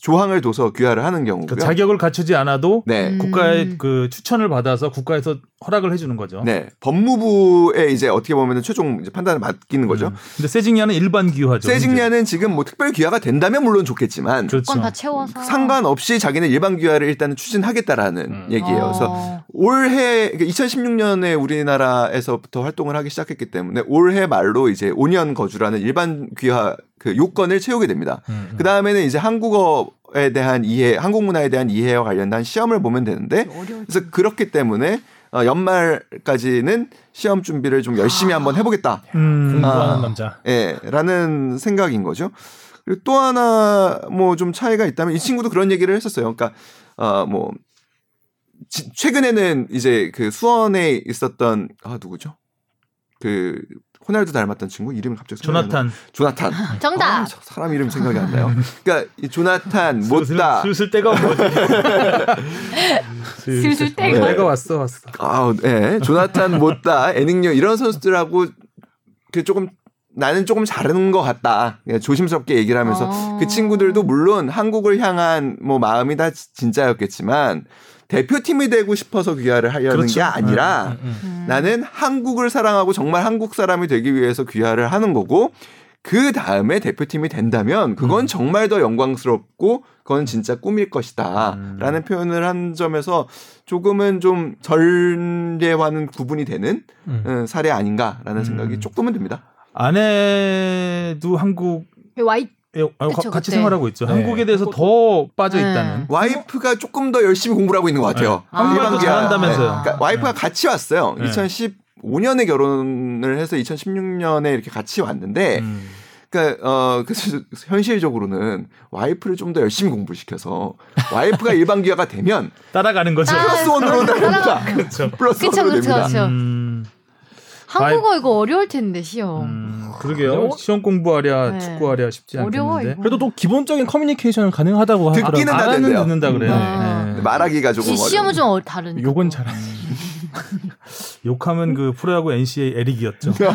조항을 둬서 귀화를 하는 경우고요. 그러니까
자격을 갖추지 않아도 네. 국가의 음. 그 추천을 받아서 국가에서 허락을 해주는 거죠.
네, 법무부에 이제 어떻게 보면 최종 판단을 맡기는 거죠.
음. 근데 세징야는 일반 귀화죠.
세징야는 지금 뭐 특별 귀화가 된다면 물론 좋겠지만
그렇죠. 다 채워서
상관없이 자기는 일반 귀화를 일단은 추진하겠다라는 음. 얘기예요. 그래서 어. 올해 그러니까 2016년에 우리나라에서부터 활동을 하기 시작했기 때문에 올해 말로 이제 5년 거주라는 일반 귀화 그 요건을 채우게 됩니다. 음, 음. 그 다음에는 이제 한국어에 대한 이해, 한국 문화에 대한 이해와 관련된 시험을 보면 되는데 그래서 그렇기 때문에 어, 연말까지는 시험 준비를 좀 열심히 아. 한번 해보겠다. 아, 음, 아, 공부하는 남자. 예라는 생각인 거죠. 그리고 또 하나 뭐 좀 차이가 있다면 이 친구도 그런 얘기를 했었어요. 그러니까 어 뭐 최근에는 이제 그 수원에 있었던 아 누구죠? 그 호날두 닮았던 친구 이름을 갑자기
조나탄.
조나탄.
정답. 아,
사람 이름 생각이 안 나요. 그러니까 이 조나탄 못다.
슬슬 때가 뭐지?
슬슬
때가. 때가 네. 왔어 왔어.
아, 예. 조나탄 못다 에닝요 이런 선수들하고 그 조금 나는 조금 잘하는 것 같다. 예, 조심스럽게 얘기를 하면서 어... 그 친구들도 물론 한국을 향한 뭐 마음이 다 진짜였겠지만 대표팀이 되고 싶어서 귀화를 하려는 그렇죠. 게 아니라 음 음, 음, 음, 나는 한국을 사랑하고 정말 한국 사람이 되기 위해서 귀화를 하는 거고 그 다음에 대표팀이 된다면 그건 음. 정말 더 영광스럽고 그건 진짜 꿈일 것이다라는 표현을 한 점에서 조금은 좀 전례와는 구분이 되는 어, 사례 아닌가라는 생각이 조금은 듭니다.
아내도 한국 그 와 있, 예, 아유, 그쵸, 같이 그때. 생활하고 있죠. 네. 한국에 대해서 그 더 빠져 있다는. 네.
와이프가 조금 더 열심히 공부를 하고 있는 것 같아요. 네.
한국말 잘한다면서요. 아.
그러니까 와이프가 네. 같이 왔어요. 2015년에 결혼을 해서 2016년에 이렇게 같이 왔는데, 음. 그러니까 어 그래서 현실적으로는 와이프를 좀 더 열심히 공부시켜서 와이프가 일반 기화가 되면
따라가는 거죠.
플러스 원으로 따라니다 그렇죠. 플러스 원으로 됩니다. 그렇죠. 음.
한국어 이거 어려울 텐데 시험. 음,
아, 그러게요. 어려워? 시험 공부하랴 네. 축구하랴 쉽지 어려워, 않겠는데. 이거. 그래도 또 기본적인 커뮤니케이션은 가능하다고
하더라고요. 듣기는 듣는다, 그래요. 음. 네. 아. 말하기가 조금 어려워. 시험은
좀 어, 다른.
욕은 잘 안. 음. 욕하면 그 프로야구 NC의 에릭이었죠. 음.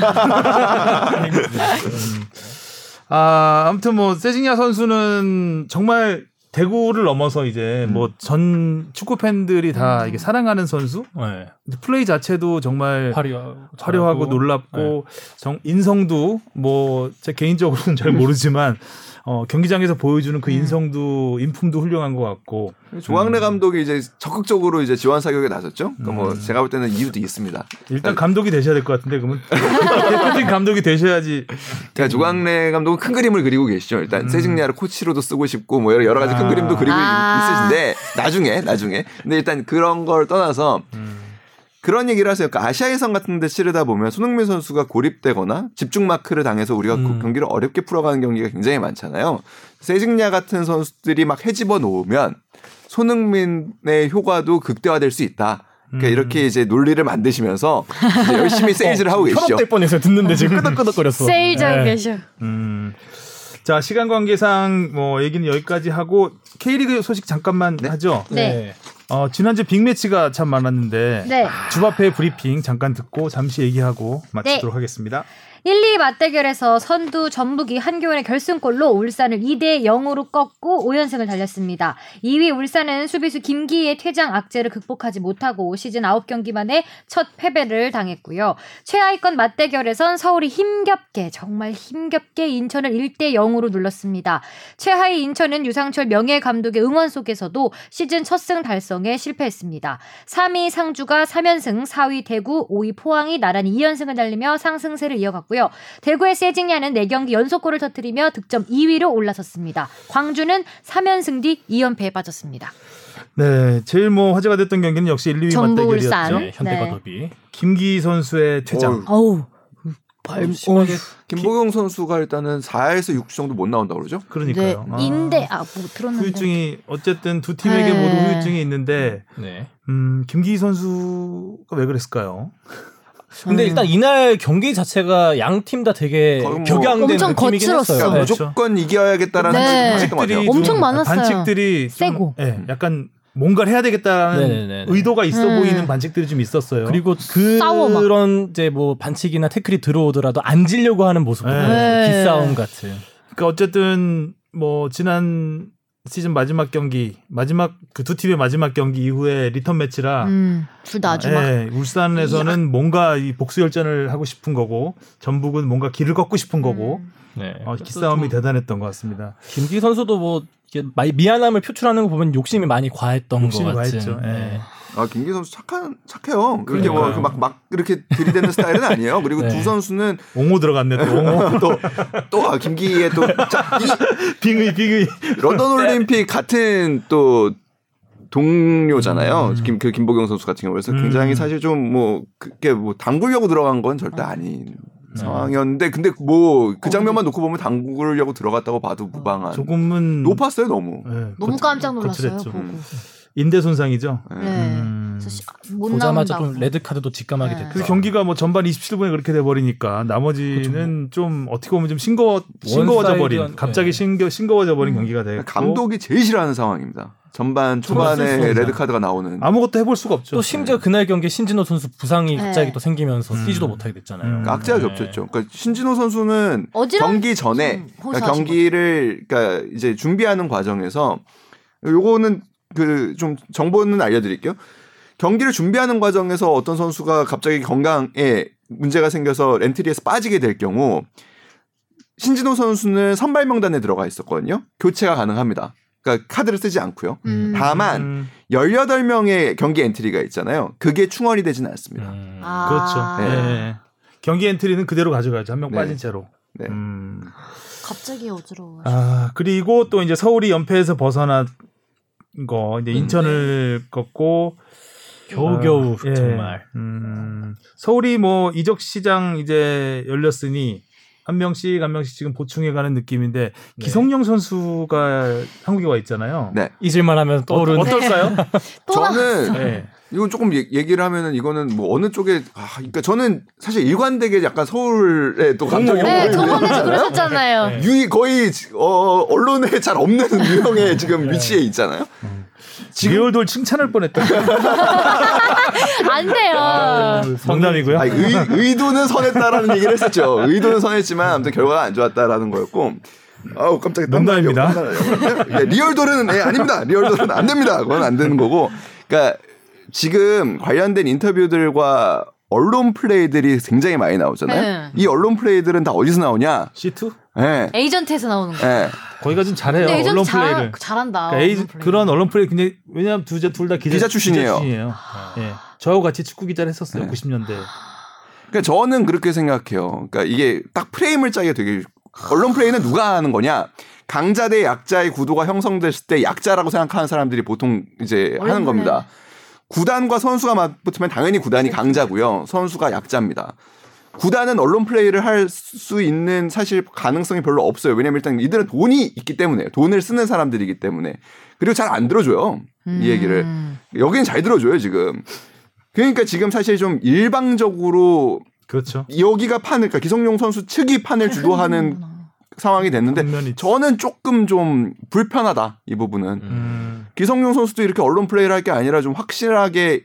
아, 아무튼 뭐 세징야 선수는 정말 대구를 넘어서 이제 뭐 음. 뭐전 축구 팬들이 다 음. 이게 사랑하는 선수 네. 플레이 자체도 정말 화려, 화려하고 놀랍고 네. 정 인성도 뭐 제 개인적으로는 잘 모르지만 어, 경기장에서 보여주는 그 음. 인성도 인품도 훌륭한 것 같고
조항래 음. 감독이 이제 적극적으로 이제 지원 사격에 나섰죠. 그러니뭐 음. 제가 볼 때는 이유도 있습니다.
일단 네. 감독이 되셔야 될 것 같은데 그러면 대표팀 감독이 되셔야지.
그러니까 조광래 감독은 큰 그림을 그리고 계시죠. 일단 음. 세징야를 코치로도 쓰고 싶고 뭐 여러 가지 큰 아. 그림도 그리고 아. 있으신데 나중에 나중에 근데 일단 그런 걸 떠나서. 음. 그런 얘기를 하세요. 그러니까 아시아 예선 같은 데 치르다 보면 손흥민 선수가 고립되거나 집중 마크를 당해서 우리가 그 음. 경기를 어렵게 풀어가는 경기가 굉장히 많잖아요. 세징야 같은 선수들이 막 해집어 놓으면 손흥민의 효과도 극대화될 수 있다. 그러니까 음. 이렇게 이제 논리를 만드시면서 이제 열심히 어, 세일즈를 어, 하고 계시죠.
현업될 뻔했어 듣는데 지금
끄덕끄덕거렸어.
세일즈하고 네.
계셔. 음. 자 시간 관계상 뭐 얘기는 여기까지 하고 K리그 소식 잠깐만 네? 하죠. 네. 네. 어, 지난주 빅매치가 참 많았는데 네. 주바페 브리핑 잠깐 듣고 잠시 얘기하고 네. 마치도록 네. 하겠습니다.
1, 2 맞대결에서 선두 전북이 한교원의 결승골로 울산을 2대 0으로 꺾고 5연승을 달렸습니다. 2위 울산은 수비수 김기희의 퇴장 악재를 극복하지 못하고 시즌 9경기 만에 첫 패배를 당했고요. 최하위권 맞대결에선 서울이 힘겹게 정말 힘겹게 인천을 1대 0으로 눌렀습니다. 최하위 인천은 유상철 명예 감독의 응원 속에서도 시즌 첫 승 달성에 실패했습니다. 3위 상주가 3연승, 4위 대구, 5위 포항이 나란히 2연승을 달리며 상승세를 이어갔고 올랐고요. 대구의 세징야는 4경기 연속골을 터뜨리며 득점 2위로 올라섰습니다. 광주는 3연승 뒤 2연패에 빠졌습니다.
네, 제일 뭐 화제가 됐던 경기는 역시 1, 2위 맞대결이었죠. 네, 현대가 네. 더비. 김기 선수의 퇴장. 어우.
발, 음, 어, 김보경 선수가 일단은 4에서 6주 정도 못 나온다고 그러죠?
그러니까요.
네, 아, 인데 아뭐 들었는데
후유증이 어쨌든 두 팀에게 네. 모두 후유증이 있는데 네. 음, 김기희 선수가 왜 그랬을까요?
근데 음. 일단 이날 경기 자체가 양 팀 다 되게 뭐 격양된 엄청 거칠었어요.
그러니까 그렇죠? 무조건 이겨야겠다라는 네.
반칙들이 엄청 많았어요.
반칙들이 세고 네, 약간 뭔가를 해야 되겠다는 네네네네. 네, 네. 의도가 있어 음. 보이는 반칙들이 좀 있었어요.
그리고 그 그런 이제 뭐 반칙이나 태클이 들어오더라도 앉 지려고 하는 모습, 도 네. 네. 기싸움 같은.
그러니까 어쨌든 뭐 지난 시즌 마지막 경기 마지막 그 두 팀의 마지막 경기 이후에 리턴 매치라 음, 둘 다 아주 예, 울산에서는 이야. 뭔가 이 복수 열전을 하고 싶은 거고 전북은 뭔가 길을 걷고 싶은 거고 음. 네. 어, 기싸움이 대단했던 것 같습니다.
김기 선수도 뭐 미안함을 표출하는 거 보면 욕심이 많이 과했던 욕심이 것 같은. 과했죠. 예. 네. 아
김기 선수 착한 착해요. 그렇게 막 뭐, 그 막, 막 이렇게 들이대는 스타일은 아니에요. 그리고 네. 두 선수는
옹호 들어갔네 또. 또또
아, 김기의 또 빙의 빙의 런던 네. 올림픽 같은 또 동료잖아요. 음. 김, 그 김보경 선수 같은 경우에서 음. 굉장히 사실 좀 뭐 그게 뭐 담그려고 들어간 건 절대 아닌 네. 상황이었는데 근데 뭐 그 장면만 놓고 보면 당구려고 들어갔다고 봐도 무방한
조금은
높았어요 너무
네, 너무 깜짝 놀랐어요 죠 음.
인대 손상이죠. 네. 네.
음. 아, 보자마자 좀 레드 카드도 직감하게 네. 됐고그
경기가 뭐 전반 27분에 그렇게 돼 버리니까 나머지는 그렇죠. 좀 어떻게 보면 좀 싱거워 싱거워져 버린 갑자기 네. 싱겨 싱거워져 버린 음. 경기가 돼.
감독이 제일 싫어하는 상황입니다. 전반 초반에 네. 레드 카드가 나오는
아무것도 해볼 수가 없죠.
또 심지어 네. 그날 경기에 신진호 선수 부상이 네. 갑자기 또 생기면서 음. 뛰지도 못하게 됐잖아요. 그러니까
악재가 겹쳤죠. 그러니까 신진호 선수는 경기 전에 음, 그러니까 경기를 그러니까 이제 준비하는 과정에서 요거는 그 좀 정보는 알려드릴게요. 경기를 준비하는 과정에서 어떤 선수가 갑자기 건강에 문제가 생겨서 렌트리에서 빠지게 될 경우 신진호 선수는 선발 명단에 들어가 있었거든요. 교체가 가능합니다. 그러니까 카드를 쓰지 않고요. 음. 다만 18명의 음. 경기 엔트리가 있잖아요. 그게 충원이 되지는 않습니다.
음.
아.
그렇죠. 네. 네. 경기 엔트리는 그대로 가져가야죠. 한명 네. 빠진 채로. 네. 음.
갑자기 어지러워.
아, 그리고 또 이제 서울이 연패에서 벗어난 거 이제 음. 인천을 음. 네. 걷고
겨우겨우 아, 예. 정말. 음.
서울이 뭐 이적 시장 이제 열렸으니 한 명씩 한 명씩 지금 보충해가는 느낌인데 네. 기성용 선수가 한국에 와 있잖아요. 네.
잊을만하면 떠오르는
어, 떨까요
저는 네. 이건 조금 얘기를 하면은 이거는 뭐 어느 쪽에 아 그러니까 저는 사실 일관되게 약간 서울에 또 감정이 네,
저번에도 그러셨잖아요.
유이 거의 어, 언론에 잘 없는 유형의 지금 네. 위치에 있잖아요. 음.
지금... 리얼돌 칭찬할 뻔했다.
안 돼요. 아,
장담이고요. 아
의, 도는 선했다라는 얘기를 했었죠. 의도는 선했지만 아무튼 결과가 안 좋았다라는 거였고 아우 깜짝이
농담입니다.
예, 리얼돌은 네, 아닙니다. 리얼돌은 안 됩니다. 그건 안 되는 거고. 그러니까 지금 관련된 인터뷰들과 언론 플레이들이 굉장히 많이 나오잖아요. 네. 이 언론 플레이들은 다 어디서 나오냐?
C2?
네. 에이전트에서 나오는 거. 네. 예.
거기가 좀 잘해요. 언론 잘, 플레이를. 잘한다.
그러니까 에이, 그런 언론 플레이 굉장 왜냐하면 둘 다 기자,
기자 출신이에요. 기자 출신이에요. 아.
예. 네. 저하고 같이 축구 기자를 했었어요. 90년대. 그러니까
저는 그렇게 생각해요. 그러니까 이게 딱 프레임을 짜기가 되게 언론 플레이는 누가 하는 거냐? 강자 대 약자의 구도가 형성됐을 때 약자라고 생각하는 사람들이 보통 이제 하는 겁니다. 구단과 선수가 맞붙으면 당연히 구단이 강자고요. 선수가 약자입니다. 구단은 언론 플레이를 할 수 있는 사실 가능성이 별로 없어요. 왜냐면 일단 이들은 돈이 있기 때문에 돈을 쓰는 사람들이기 때문에. 그리고 잘 안 들어줘요. 음. 이 얘기를. 여기는 잘 들어줘요, 지금. 그러니까 지금 사실 좀 일방적으로 그렇죠. 여기가 판을 그러니까 기성용 선수 측이 판을 아, 주도하는 상황이 됐는데 저는 조금 좀 불편하다 이 부분은 음. 기성용 선수도 이렇게 언론 플레이를 할 게 아니라 좀 확실하게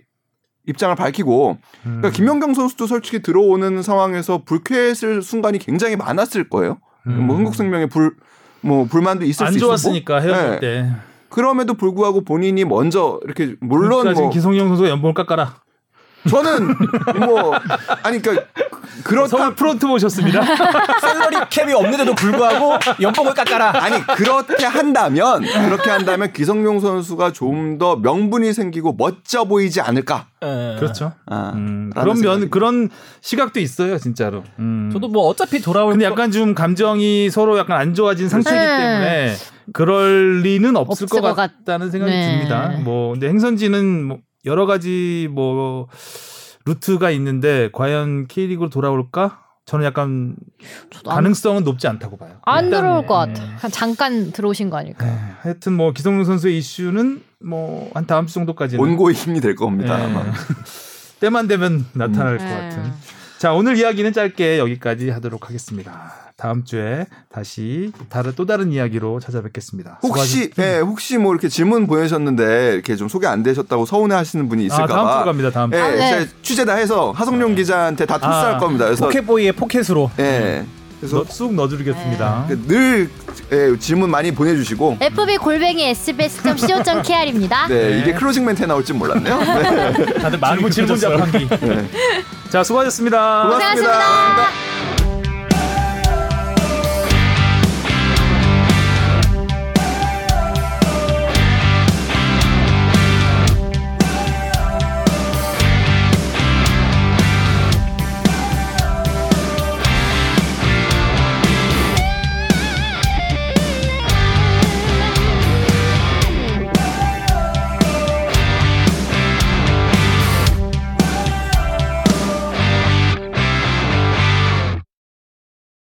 입장을 밝히고 그러니까 음. 김연경 선수도 솔직히 들어오는 상황에서 불쾌했을 순간이 굉장히 많았을 거예요. 뭐 음. 뭐 흥국생명에 불뭐 불만도 있을 안수
좋았으니까 헤어질 네. 때.
그럼에도 불구하고 본인이 먼저 이렇게 물론 뭐 기성용
선수 연봉 을 깎아라.
저는 뭐 아니 그러니까
그렇다 프론트 모셨습니다.
셀러리 캡이 없는데도 불구하고 연봉을 깎아라.
아니 그렇게 한다면 그렇게 한다면 기성용 선수가 좀 더 명분이 생기고 멋져 보이지 않을까. 에.
예. 그렇죠. 아, 음, 그런 면 그런 시각도 있어요 진짜로.
음. 저도 뭐 어차피 돌아올. 근데
약간 좀 감정이 서로 약간 안 좋아진 상태이기 네. 때문에 그럴 리는 없을, 없을 것, 것, 같다는 생각이 네. 듭니다. 뭐 근데 행선지는 뭐 여러 가지 뭐. 루트가 있는데 과연 K리그로 돌아올까? 저는 약간 가능성은 높지 않다고 봐요.
안 일단... 들어올 것 같아. 음. 잠깐 들어오신 거 아닐까. 네.
하여튼 뭐 기성용 선수의 이슈는 뭐 한 다음 주 정도까지는
온고의 힘이 될 겁니다. 네. 아마.
때만 되면 나타날 음. 것 네. 같은. 자 오늘 이야기는 짧게 여기까지 하도록 하겠습니다. 다음 주에 다시 다른 또 다른 이야기로 찾아뵙겠습니다.
혹시 예, 네, 혹시 뭐 이렇게 질문 보내셨는데 이렇게 좀 소개 안 되셨다고 서운해하시는 분이 있을까 봐. 아,
다음 주 갑니다. 다음
주. 예, 아, 네. 취재 다 해서 하성룡 아. 기자한테 다 토스할 아, 겁니다.
그래서 포켓보이의 포켓으로. 예. 음. 그래서 쑥 넣어드리겠습니다. 네. 그
늘 예, 질문 많이 보내주시고
FB 골뱅이 sbs.co.kr입니다.
네, 네, 이게 클로징 멘트 나올지 몰랐네요. 네.
다들 많은
질문자 환기. 네. 자, 수고하셨습니다.
고맙습니다. 고생하셨습니다. 고맙습니다.